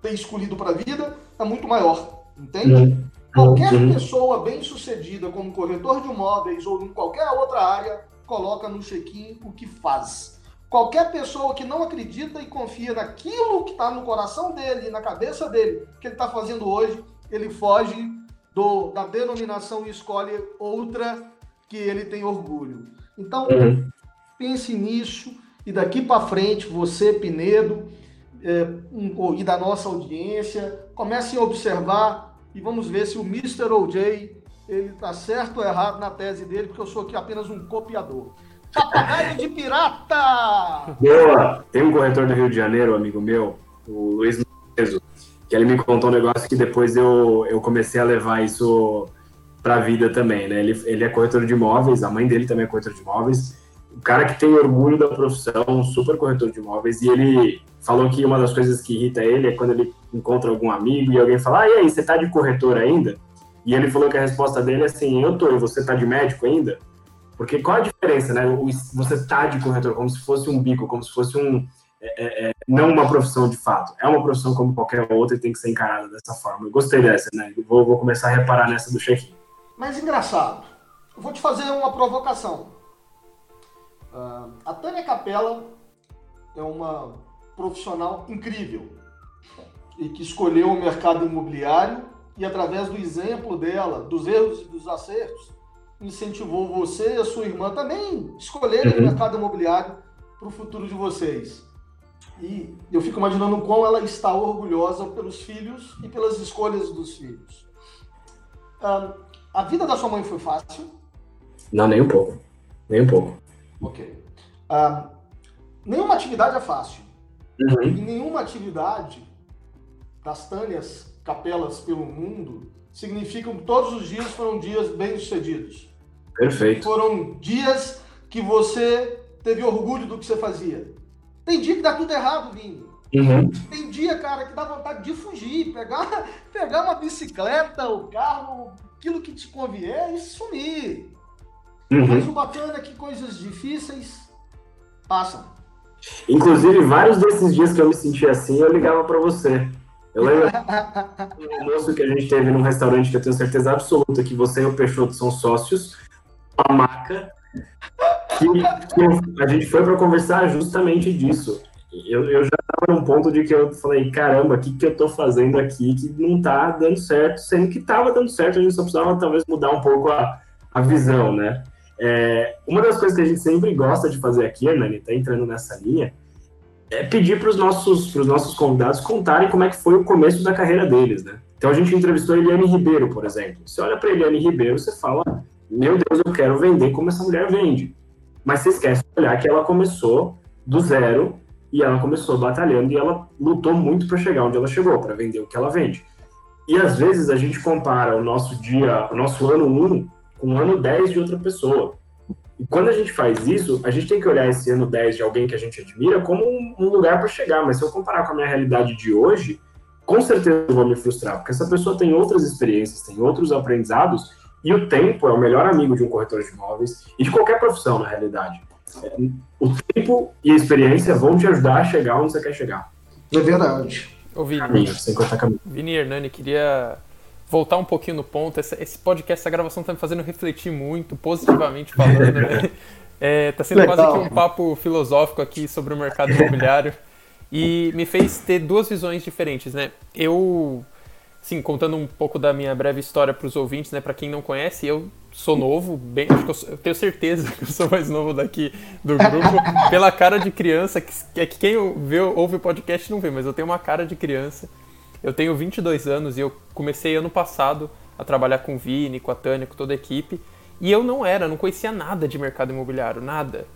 ter escolhido para a vida é muito maior, entende? Uhum. Qualquer uhum. pessoa bem sucedida como corretor de imóveis ou em qualquer outra área coloca no check-in o que faz. Qualquer pessoa que não acredita e confia naquilo que está no coração dele, na cabeça dele, que ele está fazendo hoje, ele foge do, da denominação e escolhe outra que ele tem orgulho. Então, uhum. pense nisso e daqui para frente, você, Pinedo, é, um, e da nossa audiência, comecem a observar e vamos ver se o Mr. OJ ele está certo ou errado na tese dele, porque eu sou aqui apenas um copiador. Papagaio de pirata! Boa! Tem um corretor do Rio de Janeiro, amigo meu, o Luiz Meso, que ele me contou um negócio que depois eu, eu comecei a levar isso para a vida também, né? Ele, ele é corretor de imóveis, a mãe dele também é corretor de imóveis, o cara que tem orgulho da profissão, um super corretor de imóveis, e ele falou que uma das coisas que irrita ele é quando ele encontra algum amigo e alguém fala, ah, e aí, você tá de corretor ainda? E ele falou que a resposta dele é assim, eu tô, e você tá de médico ainda? Porque qual a diferença, né? Você tá de corretor como se fosse um bico, como se fosse um... É, é, é, não uma profissão de fato. É uma profissão como qualquer outra e tem que ser encarada dessa forma. Eu gostei dessa, né? Vou, vou começar a reparar nessa do check-in. Mas engraçado, eu vou te fazer uma provocação. Uh, a Tânia Capella é uma profissional incrível e que escolheu o mercado imobiliário e através do exemplo dela, dos erros e dos acertos, incentivou você e a sua irmã também escolherem uhum. o mercado imobiliário para o futuro de vocês. E eu fico imaginando o quão ela está orgulhosa pelos filhos e pelas escolhas dos filhos. Uh, a vida da sua mãe foi fácil? Não, nem um pouco. Nem um pouco. Ok. Uh, nenhuma atividade é fácil. Uhum. E nenhuma atividade das Tânias Capelas pelo mundo significam que todos os dias foram dias bem-sucedidos. Perfeito. Foram dias que você teve orgulho do que você fazia. Tem dia que dá tudo errado, Vini. Uhum. Tem dia, cara, que dá vontade de fugir, pegar, *laughs* pegar uma bicicleta, o carro, aquilo que te convier e sumir. Uhum. Mas o bacana é que coisas difíceis passam. Inclusive, vários desses dias que eu me senti assim, eu ligava para você. Eu lembro *laughs* do almoço que a gente teve num restaurante que eu tenho certeza absoluta que você e o Peixoto são sócios, uma maca, que, a gente foi para conversar justamente disso. Eu, eu já estava num ponto de que eu falei, caramba, o que, que eu estou fazendo aqui que não está dando certo, sendo que estava dando certo, a gente só precisava talvez mudar um pouco a, a visão, né? É, uma das coisas que a gente sempre gosta de fazer aqui, Hernani, está entrando nessa linha, é pedir para os nossos, nossos convidados contarem como é que foi o começo da carreira deles, né? Então a gente entrevistou a Eliane Ribeiro, por exemplo. Você olha para Eliane Ribeiro, você fala, meu Deus, eu quero vender como essa mulher vende. Mas você esquece de olhar que ela começou do zero e ela começou batalhando e ela lutou muito para chegar onde ela chegou, para vender o que ela vende. E às vezes a gente compara o nosso dia, o nosso ano 1 com o ano 10 de outra pessoa. E quando a gente faz isso, a gente tem que olhar esse ano 10 de alguém que a gente admira como um, lugar para chegar. Mas se eu comparar com a minha realidade de hoje, com certeza eu vou me frustrar, porque essa pessoa tem outras experiências, tem outros aprendizados, e o tempo é o melhor amigo de um corretor de imóveis e de qualquer profissão, na realidade. É, o tempo e a experiência vão te ajudar a chegar onde você quer chegar. É verdade. Ô, Vini, caminho, sem cortar caminho. Vini Hernani, queria voltar um pouquinho no ponto. Essa, esse podcast, essa gravação está me fazendo refletir muito, positivamente falando. Né? *laughs* É, tá sendo Legal. quase que um papo filosófico aqui sobre o mercado imobiliário. E me fez ter duas visões diferentes, né? Eu, sim, contando um pouco da minha breve história para os ouvintes, né? Para quem não conhece, eu sou novo, bem, acho que eu, sou, eu, tenho certeza *laughs* que eu sou mais novo daqui do grupo, *laughs* pela cara de criança, que, é que quem vê, ouve o podcast não vê, mas eu tenho uma cara de criança. Eu tenho 22 anos e eu comecei ano passado a trabalhar com o Vini, com a Tânia, com toda a equipe. E eu não era, não conhecia nada de mercado imobiliário, nada.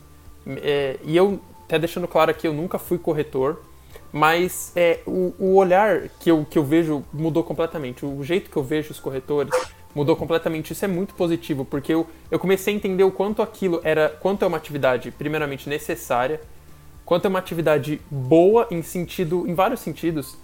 É, e eu, até deixando claro aqui, eu nunca fui corretor, mas é, o, o, olhar que eu, que eu vejo mudou completamente. O jeito que eu vejo os corretores mudou completamente. Isso é muito positivo, porque eu, eu comecei a entender o quanto aquilo era, quanto é uma atividade, primeiramente, necessária, quanto é uma atividade boa em sentido, em vários sentidos.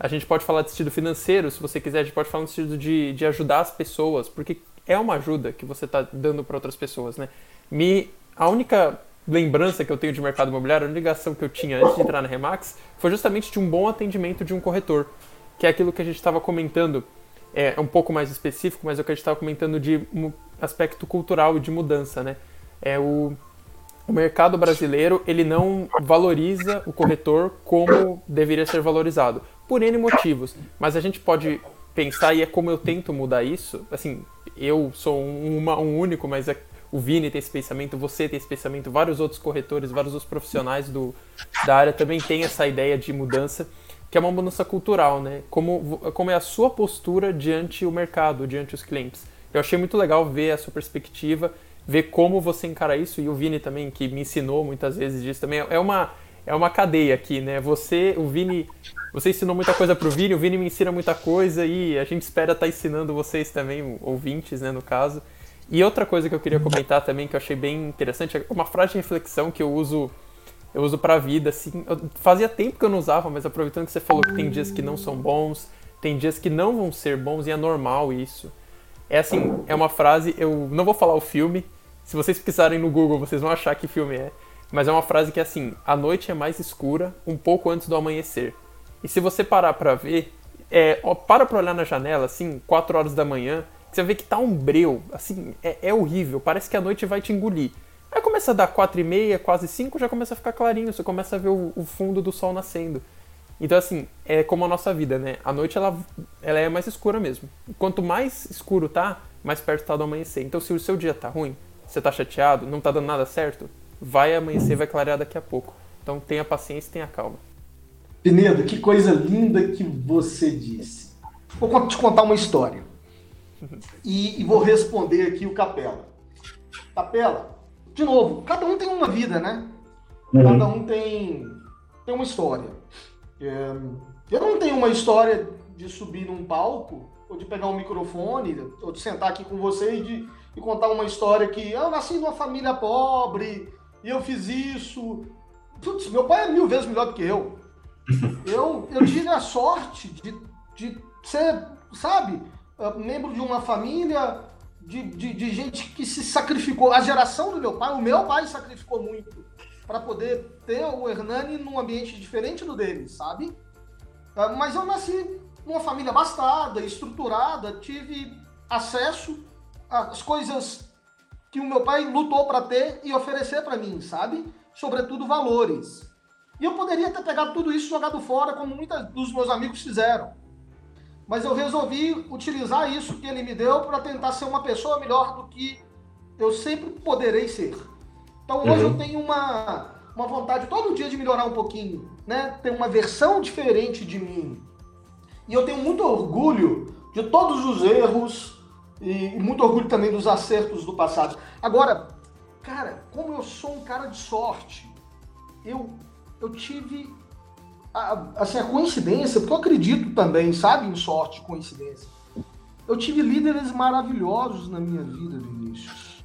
A gente pode falar de sentido financeiro, se você quiser, a gente pode falar no sentido de, de ajudar as pessoas, porque é uma ajuda que você está dando para outras pessoas, né? Me, a única lembrança que eu tenho de mercado imobiliário, a ligação que eu tinha antes de entrar na Remax, foi justamente de um bom atendimento de um corretor, que é aquilo que a gente estava comentando, é um pouco mais específico, mas é o que a gente estava comentando de aspecto cultural e de mudança, né? É o, o mercado brasileiro, ele não valoriza o corretor como deveria ser valorizado, por N motivos, mas a gente pode pensar, e é como eu tento mudar isso, assim, eu sou um, uma, um único, mas é o Vini tem esse pensamento, você tem esse pensamento, vários outros corretores, vários outros profissionais do, da área também têm essa ideia de mudança, que é uma mudança cultural, né? Como, como é a sua postura diante o mercado, diante os clientes. Eu achei muito legal ver a sua perspectiva, ver como você encara isso, e o Vini também, que me ensinou muitas vezes disso também. É uma, é uma cadeia aqui, né? Você, o Vini, você ensinou muita coisa pro Vini, o Vini me ensina muita coisa e a gente espera estar tá ensinando vocês também, ouvintes, né, no caso. E outra coisa que eu queria comentar também, que eu achei bem interessante, é uma frase de reflexão que eu uso eu uso pra vida, assim. Eu, fazia tempo que eu não usava, mas aproveitando que você falou que tem dias que não são bons, tem dias que não vão ser bons e é normal isso. É assim, é uma frase, eu não vou falar o filme, se vocês pesquisarem no Google vocês vão achar que filme é, mas é uma frase que é assim, a noite é mais escura um pouco antes do amanhecer. E se você parar pra ver, é, ó, para pra olhar na janela, assim, 4 horas da manhã, você vê que tá um breu, assim, é, é horrível, parece que a noite vai te engolir. Aí começa a dar 4 e meia, quase 5, já começa a ficar clarinho, você começa a ver o, o, fundo do sol nascendo. Então, assim, é como a nossa vida, né? A noite, ela, ela é mais escura mesmo. Quanto mais escuro tá, mais perto tá do amanhecer. Então, se o seu dia tá ruim, você tá chateado, não tá dando nada certo, vai amanhecer, vai clarear daqui a pouco. Então, tenha paciência e tenha calma. Pinedo, que coisa linda que você disse. Vou te contar uma história e, e, vou responder aqui o Capela. Capela, de novo, cada um tem uma vida, né? Uhum. Cada um tem, tem uma história. É, eu não tenho uma história de subir num palco, ou de pegar um microfone, ou de sentar aqui com você e de e contar uma história que eu nasci numa família pobre e eu fiz isso. Putz, meu pai é mil vezes melhor do que eu. *laughs* Eu, eu tive a sorte de, de ser, sabe, membro de uma família de, de, de, gente que se sacrificou. A geração do meu pai, o meu pai sacrificou muito para poder ter o Hernani num ambiente diferente do dele, sabe? Ah, mas eu nasci numa família abastada, estruturada, tive acesso às coisas que o meu pai lutou para ter e oferecer para mim, sabe? Sobretudo valores. E eu poderia ter pegado tudo isso e jogado fora, como muitos dos meus amigos fizeram mas eu resolvi utilizar isso que ele me deu para tentar ser uma pessoa melhor do que eu sempre poderei ser. Então hoje uhum. eu tenho uma, uma vontade todo dia de melhorar um pouquinho, né? Ter uma versão diferente de mim. E eu tenho muito orgulho de todos os erros e, e muito orgulho também dos acertos do passado. Agora, cara, como eu sou um cara de sorte, eu, eu tive a, assim, a coincidência, porque eu acredito também, sabe, em sorte, coincidência. Eu tive líderes maravilhosos na minha vida, Vinícius.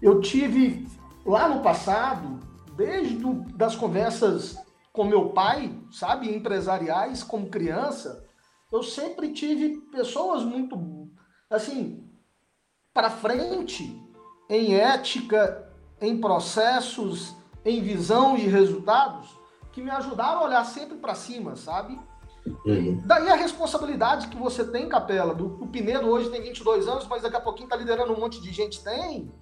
Eu tive lá no passado, desde do, das conversas com meu pai, sabe, empresariais, como criança, eu sempre tive pessoas muito, assim, para frente em ética, em processos, em visão e resultados que me ajudaram a olhar sempre para cima, sabe? Uhum. Daí a responsabilidade que você tem, Capela, do o Pinedo hoje tem 22 anos, mas daqui a pouquinho tá liderando um monte de gente tem,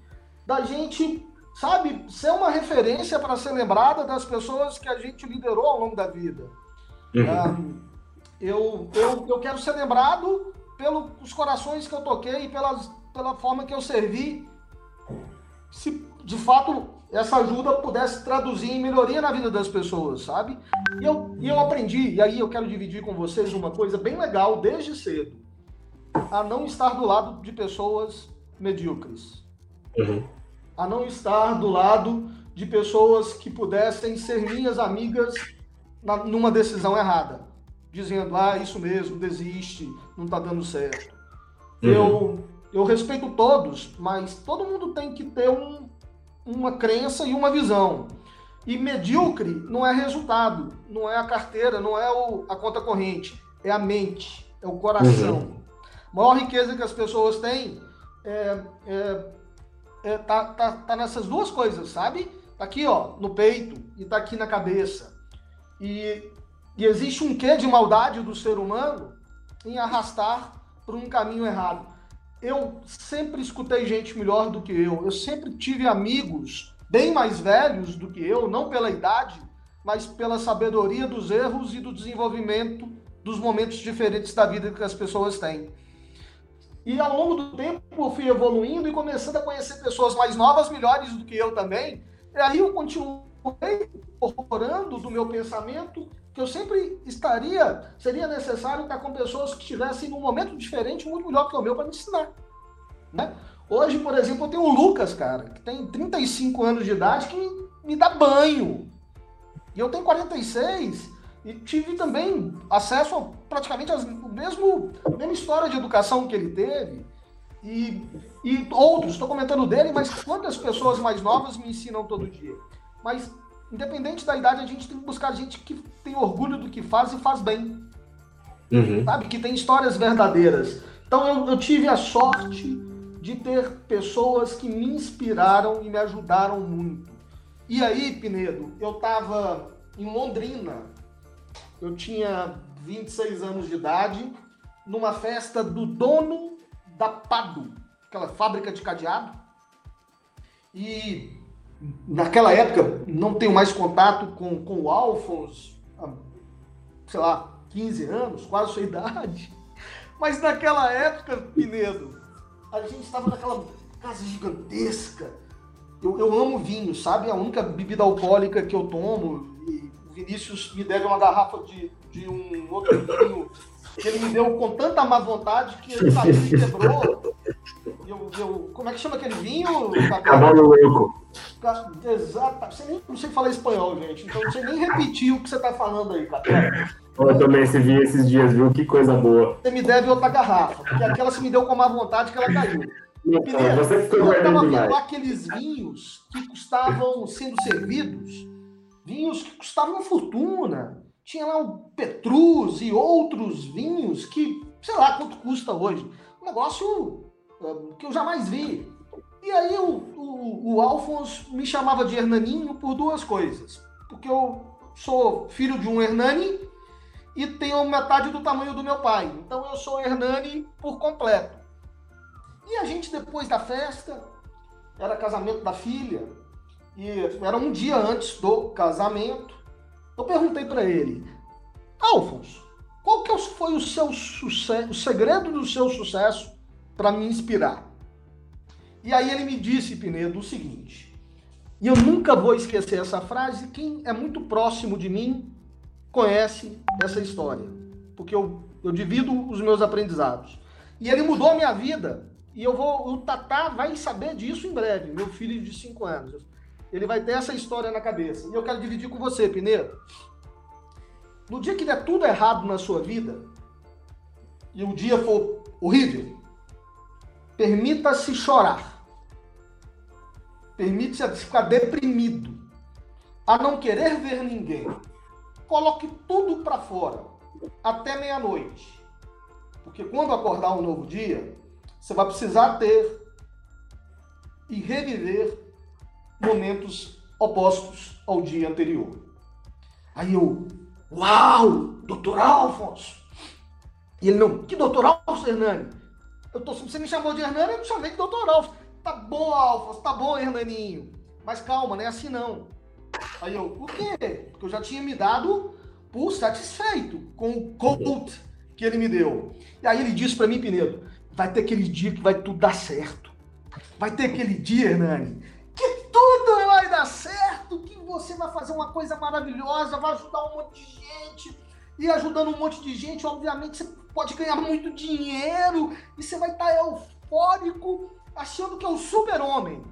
da gente, sabe, ser uma referência para ser lembrada das pessoas que a gente liderou ao longo da vida. Uhum. Ah, eu, eu, eu quero ser lembrado pelos corações que eu toquei e pelas, pela forma que eu servi. Se de fato essa ajuda pudesse traduzir em melhoria na vida das pessoas, sabe? E eu, e eu aprendi, e aí eu quero dividir com vocês uma coisa bem legal desde cedo, a não estar do lado de pessoas medíocres. Uhum. A não estar do lado de pessoas que pudessem ser minhas amigas na, numa decisão errada. Dizendo, ah, isso mesmo, desiste, não está dando certo. Uhum. Eu, eu respeito todos, mas todo mundo tem que ter um, uma crença e uma visão. E medíocre não é resultado, não é a carteira, não é o, a conta corrente, é a mente, é o coração. Uhum. A maior riqueza que as pessoas têm é, é, é, tá, tá, tá nessas duas coisas, sabe? Tá aqui, ó, no peito e tá aqui na cabeça. E, e existe um quê de maldade do ser humano em arrastar por um caminho errado. Eu sempre escutei gente melhor do que eu. Eu sempre tive amigos bem mais velhos do que eu, não pela idade, mas pela sabedoria dos erros e do desenvolvimento dos momentos diferentes da vida que as pessoas têm. E ao longo do tempo eu fui evoluindo e começando a conhecer pessoas mais novas, melhores do que eu também. E aí eu continuei incorporando do meu pensamento que eu sempre estaria, seria necessário estar com pessoas que estivessem num momento diferente, muito melhor que o meu, para me ensinar. Né? Hoje, por exemplo, eu tenho o Lucas, cara, que tem 35 anos de idade, que me dá banho. E eu tenho 46 e tive também acesso a praticamente a mesmo, a mesma história de educação que ele teve. E, e outros, estou comentando dele, mas quantas pessoas mais novas me ensinam todo dia? Mas, independente da idade, a gente tem que buscar gente que tem orgulho do que faz e faz bem. Uhum. Sabe? Que tem histórias verdadeiras. Então, eu, eu tive a sorte de ter pessoas que me inspiraram e me ajudaram muito. E aí, Pinedo, eu estava em Londrina, eu tinha 26 anos de idade, numa festa do dono da Pado, aquela fábrica de cadeado. E naquela época, não tenho mais contato com, com o Alphonse, sei lá, 15 anos, quase sua idade. Mas naquela época, Pinedo, a gente estava naquela casa gigantesca. Eu, eu amo vinho, sabe? A única bebida alcoólica que eu tomo. E o Vinícius me deve uma garrafa de, de um outro vinho que ele me deu com tanta má vontade que ele quebrou. Como é que chama aquele vinho? Cavalo louco. Exato. Você nem não sei falar espanhol, gente. Então não sei nem repetir o que você está falando aí, cara. Eu também se vi esses dias, viu? Que coisa boa. Você me deve outra garrafa, porque aquela se me deu com má vontade que ela caiu. Não, você ficou eu estava vendo aqueles vinhos que custavam sendo servidos, vinhos que custavam uma fortuna. Tinha lá o Petrus e outros vinhos que, sei lá quanto custa hoje. Um negócio que eu jamais vi. E aí o, o, o me chamava de Hernaninho por duas coisas. Porque eu sou filho de um Hernani e tenho metade do tamanho do meu pai. Então eu sou Hernani por completo. E a gente, depois da festa, era casamento da filha, e era um dia antes do casamento, eu perguntei para ele, Alfonso, qual que foi o seu sucesso, o segredo do seu sucesso para me inspirar? E aí ele me disse, Pinedo, o seguinte, e eu nunca vou esquecer essa frase, quem é muito próximo de mim conhece essa história, porque eu, eu divido os meus aprendizados. E ele mudou a minha vida, e eu vou, o Tatá vai saber disso em breve, meu filho de 5 anos. Ele vai ter essa história na cabeça. E eu quero dividir com você, Pineiro. No dia que der tudo errado na sua vida, e o dia for horrível, permita-se chorar. Permita-se ficar deprimido. A não querer ver ninguém. Coloque tudo para fora. Até meia-noite. Porque quando acordar um novo dia, você vai precisar ter e reviver momentos opostos ao dia anterior. Aí eu, uau, doutor Alfonso. E ele, não, que doutor Alfonso, Hernani? Eu tô, você me chamou de Hernani, eu me chamei de doutor Alfonso. Tá bom, Alfonso, tá bom, Hernaninho. Mas calma, não é assim não. Aí eu, por quê? Porque eu já tinha me dado por satisfeito com o coach que ele me deu. E aí ele disse para mim, Pinedo, vai ter aquele dia que vai tudo dar certo. Vai ter aquele dia, Hernani, que tudo vai dar certo, que você vai fazer uma coisa maravilhosa, vai ajudar um monte de gente. E ajudando um monte de gente, obviamente, você pode ganhar muito dinheiro e você vai estar eufórico achando que é o super-homem.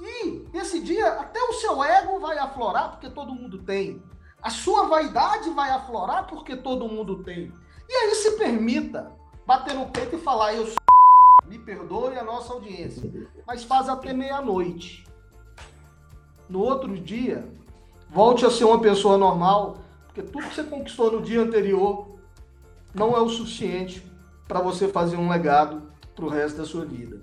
E esse dia até o seu ego vai aflorar, porque todo mundo tem. A sua vaidade vai aflorar, porque todo mundo tem. E aí se permita bater no peito e falar, eu sou *laughs* me perdoe a nossa audiência, mas faz até meia-noite. No outro dia, volte a ser uma pessoa normal, porque tudo que você conquistou no dia anterior não é o suficiente para você fazer um legado para o resto da sua vida.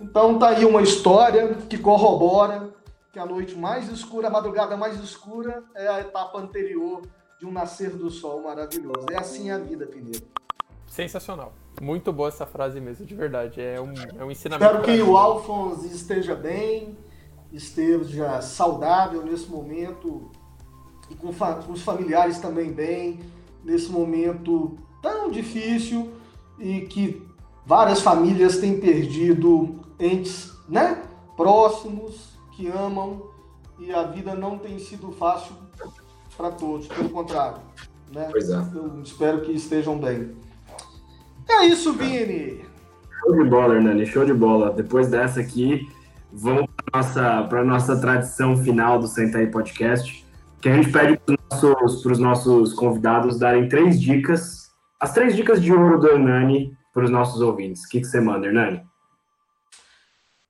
Então tá aí uma história que corrobora que a noite mais escura, a madrugada mais escura é a etapa anterior de um nascer do sol maravilhoso. É assim a vida, Pineiro. Sensacional. Muito boa essa frase mesmo, de verdade. É um, é um ensinamento. Espero que o Alphonse esteja bem, esteja saudável nesse momento e com, com os familiares também bem, nesse momento tão difícil e que várias famílias têm perdido entes né, próximos que amam e a vida não tem sido fácil para todos, pelo contrário. Né? Pois é. Eu espero que estejam bem. É isso, Vini. Show de bola, Hernani, show de bola. Depois dessa aqui, vamos para nossa, nossa tradição final do Senta aí Podcast, que a gente pede para os nossos, nossos convidados darem três dicas, as três dicas de ouro do Hernani para os nossos ouvintes. O que, que você manda, Hernani?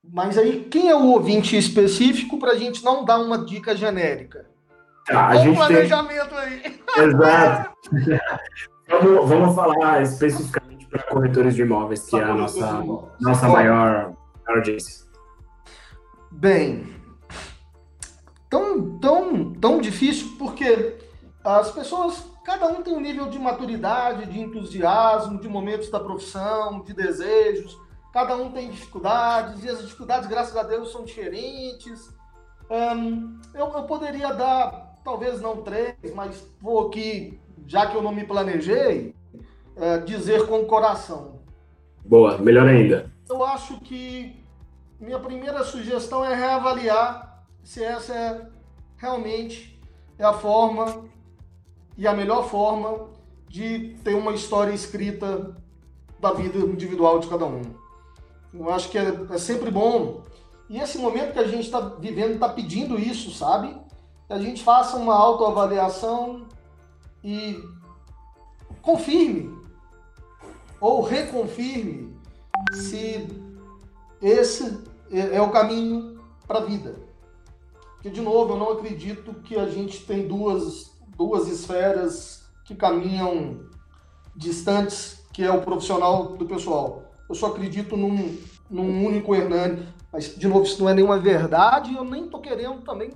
Mas aí, quem é o ouvinte específico para a gente não dar uma dica genérica? Tá, a gente planejamento tem... aí. *laughs* Exato. vamos, vamos falar especificamente para corretores de imóveis, que pra é a nossa, nossa maior, maior audiência. Bem, tão, tão, tão difícil porque as pessoas, cada um tem um nível de maturidade, de entusiasmo, de momentos da profissão, de desejos cada um tem dificuldades, e as dificuldades, graças a Deus, são diferentes. Eu, eu, poderia dar, talvez não três, mas vou aqui, já que eu não me planejei, uh, dizer com o coração. Boa, melhor ainda. Eu acho que minha primeira sugestão é reavaliar se essa é realmente é a forma e a melhor forma de ter uma história escrita da vida individual de cada um. Eu acho que é, é sempre bom. E esse momento que a gente está vivendo está pedindo isso, sabe? Que a gente faça uma autoavaliação e confirme ou reconfirme se esse é, é o caminho para a vida. Porque, de novo, eu não acredito que a gente tem duas, duas esferas que caminham distantes, que é o profissional do pessoal eu só acredito num, num único Hernani. Mas, de novo, isso não é nenhuma verdade e eu nem estou querendo também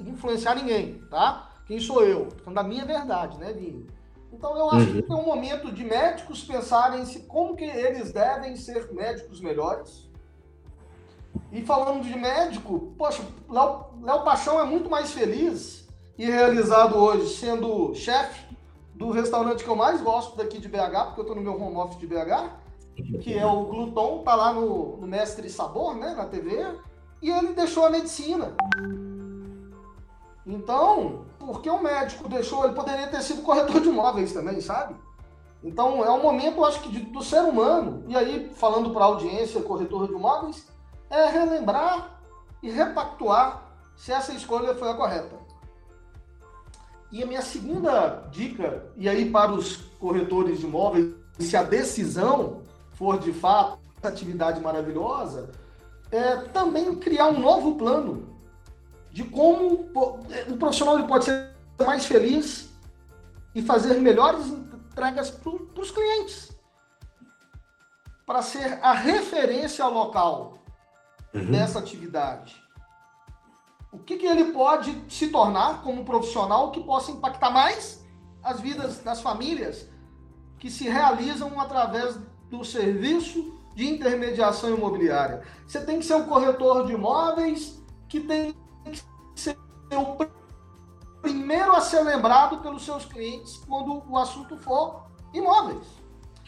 influenciar ninguém, tá? Quem sou eu? Tô falando da minha verdade, né, Vini? Então eu acho uhum. que tem um momento de médicos pensarem se como que eles devem ser médicos melhores. E falando de médico, poxa, Léo, Léo Paixão é muito mais feliz e realizado hoje sendo chefe do restaurante que eu mais gosto daqui de BH, porque eu estou no meu home office de BH, que é o Gluton, tá lá no, no Mestre Sabor, né, na TV, e ele deixou a medicina. Então, porque o médico deixou, ele poderia ter sido corretor de imóveis também, sabe? Então, é um momento, acho que, de, do ser humano, e aí, falando para a audiência, corretor de imóveis, é relembrar e repactuar se essa escolha foi a correta. E a minha segunda dica, e aí para os corretores de imóveis, se a decisão for de fato atividade maravilhosa, é também criar um novo plano de como o profissional ele pode ser mais feliz e fazer melhores entregas para os clientes. Para ser a referência local uhum. dessa atividade. O que, que ele pode se tornar como profissional que possa impactar mais as vidas das famílias que se realizam através do serviço de intermediação imobiliária. Você tem que ser um corretor de imóveis que tem que ser o primeiro a ser lembrado pelos seus clientes quando o assunto for imóveis.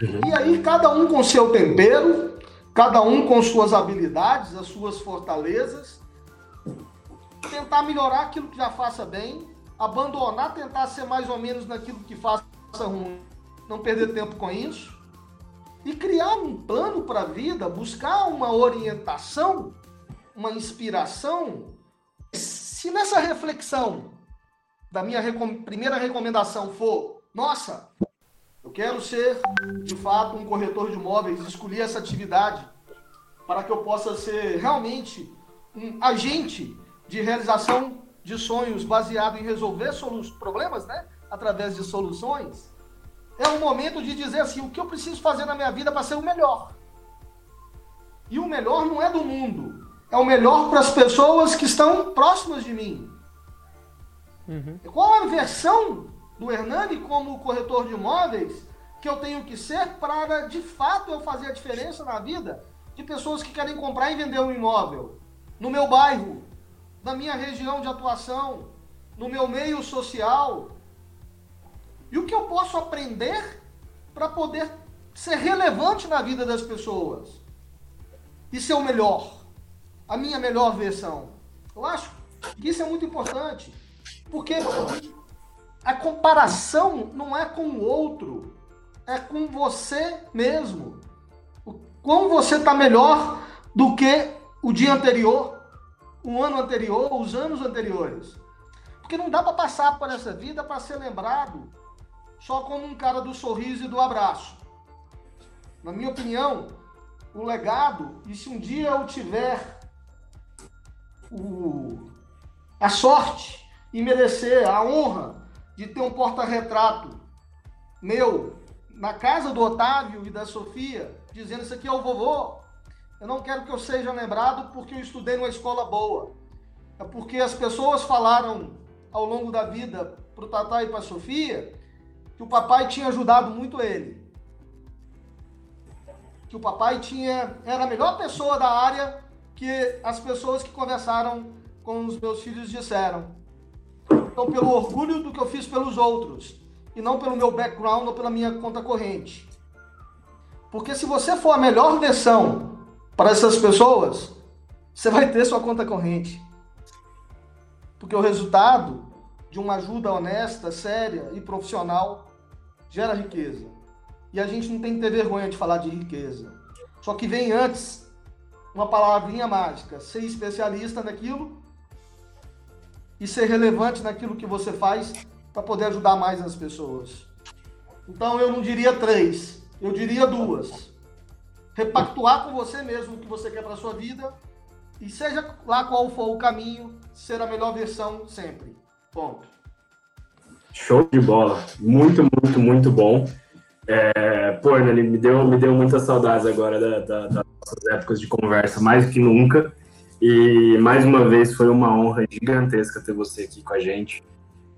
Uhum. E aí, cada um com seu tempero, cada um com suas habilidades, as suas fortalezas, tentar melhorar aquilo que já faça bem, abandonar, tentar ser mais ou menos naquilo que faça ruim, não perder tempo com isso e criar um plano para a vida, buscar uma orientação, uma inspiração. Se nessa reflexão da minha recom primeira recomendação for, nossa, eu quero ser de fato um corretor de imóveis, escolher essa atividade para que eu possa ser realmente um agente de realização de sonhos baseado em resolver problemas, né? Através de soluções. É o momento de dizer assim, o que eu preciso fazer na minha vida para ser o melhor. E o melhor não é do mundo, é o melhor para as pessoas que estão próximas de mim. Uhum. Qual a versão do Hernani como corretor de imóveis que eu tenho que ser para de fato eu fazer a diferença na vida de pessoas que querem comprar e vender um imóvel no meu bairro, na minha região de atuação, no meu meio social. E o que eu posso aprender para poder ser relevante na vida das pessoas e ser o melhor, a minha melhor versão. Eu acho que isso é muito importante, porque a comparação não é com o outro, é com você mesmo quão você está melhor do que o dia anterior, o ano anterior, os anos anteriores. Porque não dá para passar por essa vida para ser lembrado só como um cara do sorriso e do abraço. Na minha opinião, o legado, e se um dia eu tiver o, a sorte e merecer a honra de ter um porta-retrato meu na casa do Otávio e da Sofia, dizendo isso aqui é o vovô. Eu não quero que eu seja lembrado porque eu estudei numa escola boa. É porque as pessoas falaram ao longo da vida para o Tatá e para a Sofia que o papai tinha ajudado muito ele. Que o papai tinha era a melhor pessoa da área que as pessoas que conversaram com os meus filhos disseram. Então, pelo orgulho do que eu fiz pelos outros e não pelo meu background ou pela minha conta corrente. Porque se você for a melhor versão para essas pessoas, você vai ter sua conta corrente. Porque o resultado de uma ajuda honesta, séria e profissional gera riqueza. E a gente não tem que ter vergonha de falar de riqueza. Só que vem antes uma palavrinha mágica: ser especialista naquilo e ser relevante naquilo que você faz para poder ajudar mais as pessoas. Então eu não diria três, eu diria duas. Repactuar com você mesmo o que você quer para sua vida e seja lá qual for o caminho, ser a melhor versão sempre. Ponto. Show de bola. Muito, muito, muito bom. É, pô, ele me deu, me deu muitas saudades agora da, da, das nossas épocas de conversa, mais do que nunca. E mais uma vez foi uma honra gigantesca ter você aqui com a gente.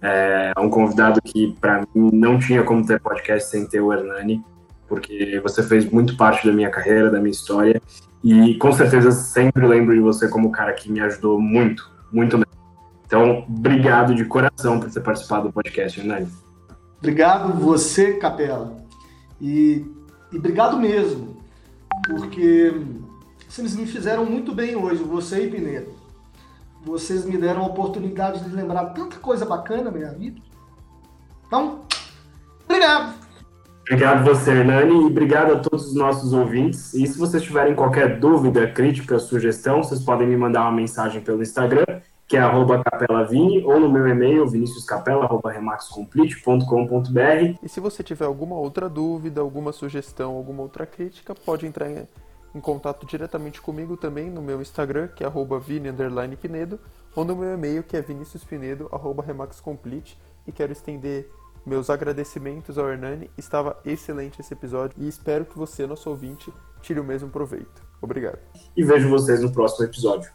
É um convidado que, para mim, não tinha como ter podcast sem ter o Hernani porque você fez muito parte da minha carreira, da minha história, e com certeza sempre lembro de você como o cara que me ajudou muito, muito mesmo. Então, obrigado de coração por ter participado do podcast, Hernani. Obrigado você, Capela. E, e obrigado mesmo, porque vocês me fizeram muito bem hoje, você e Pinedo. Vocês me deram a oportunidade de lembrar tanta coisa bacana na minha vida. Então, obrigado. Obrigado você, Hernani, e obrigado a todos os nossos ouvintes. E se vocês tiverem qualquer dúvida, crítica, sugestão, vocês podem me mandar uma mensagem pelo Instagram, que é capelavini, ou no meu e-mail, viniciuscapela.remaxcomplete.com.br. E se você tiver alguma outra dúvida, alguma sugestão, alguma outra crítica, pode entrar em, em contato diretamente comigo também no meu Instagram, que é vini_pinedo, ou no meu e-mail, que é viniciuspinedo.remaxcomplete, e quero estender meus agradecimentos ao Hernani. Estava excelente esse episódio e espero que você, nosso ouvinte, tire o mesmo proveito. Obrigado. E vejo vocês no próximo episódio.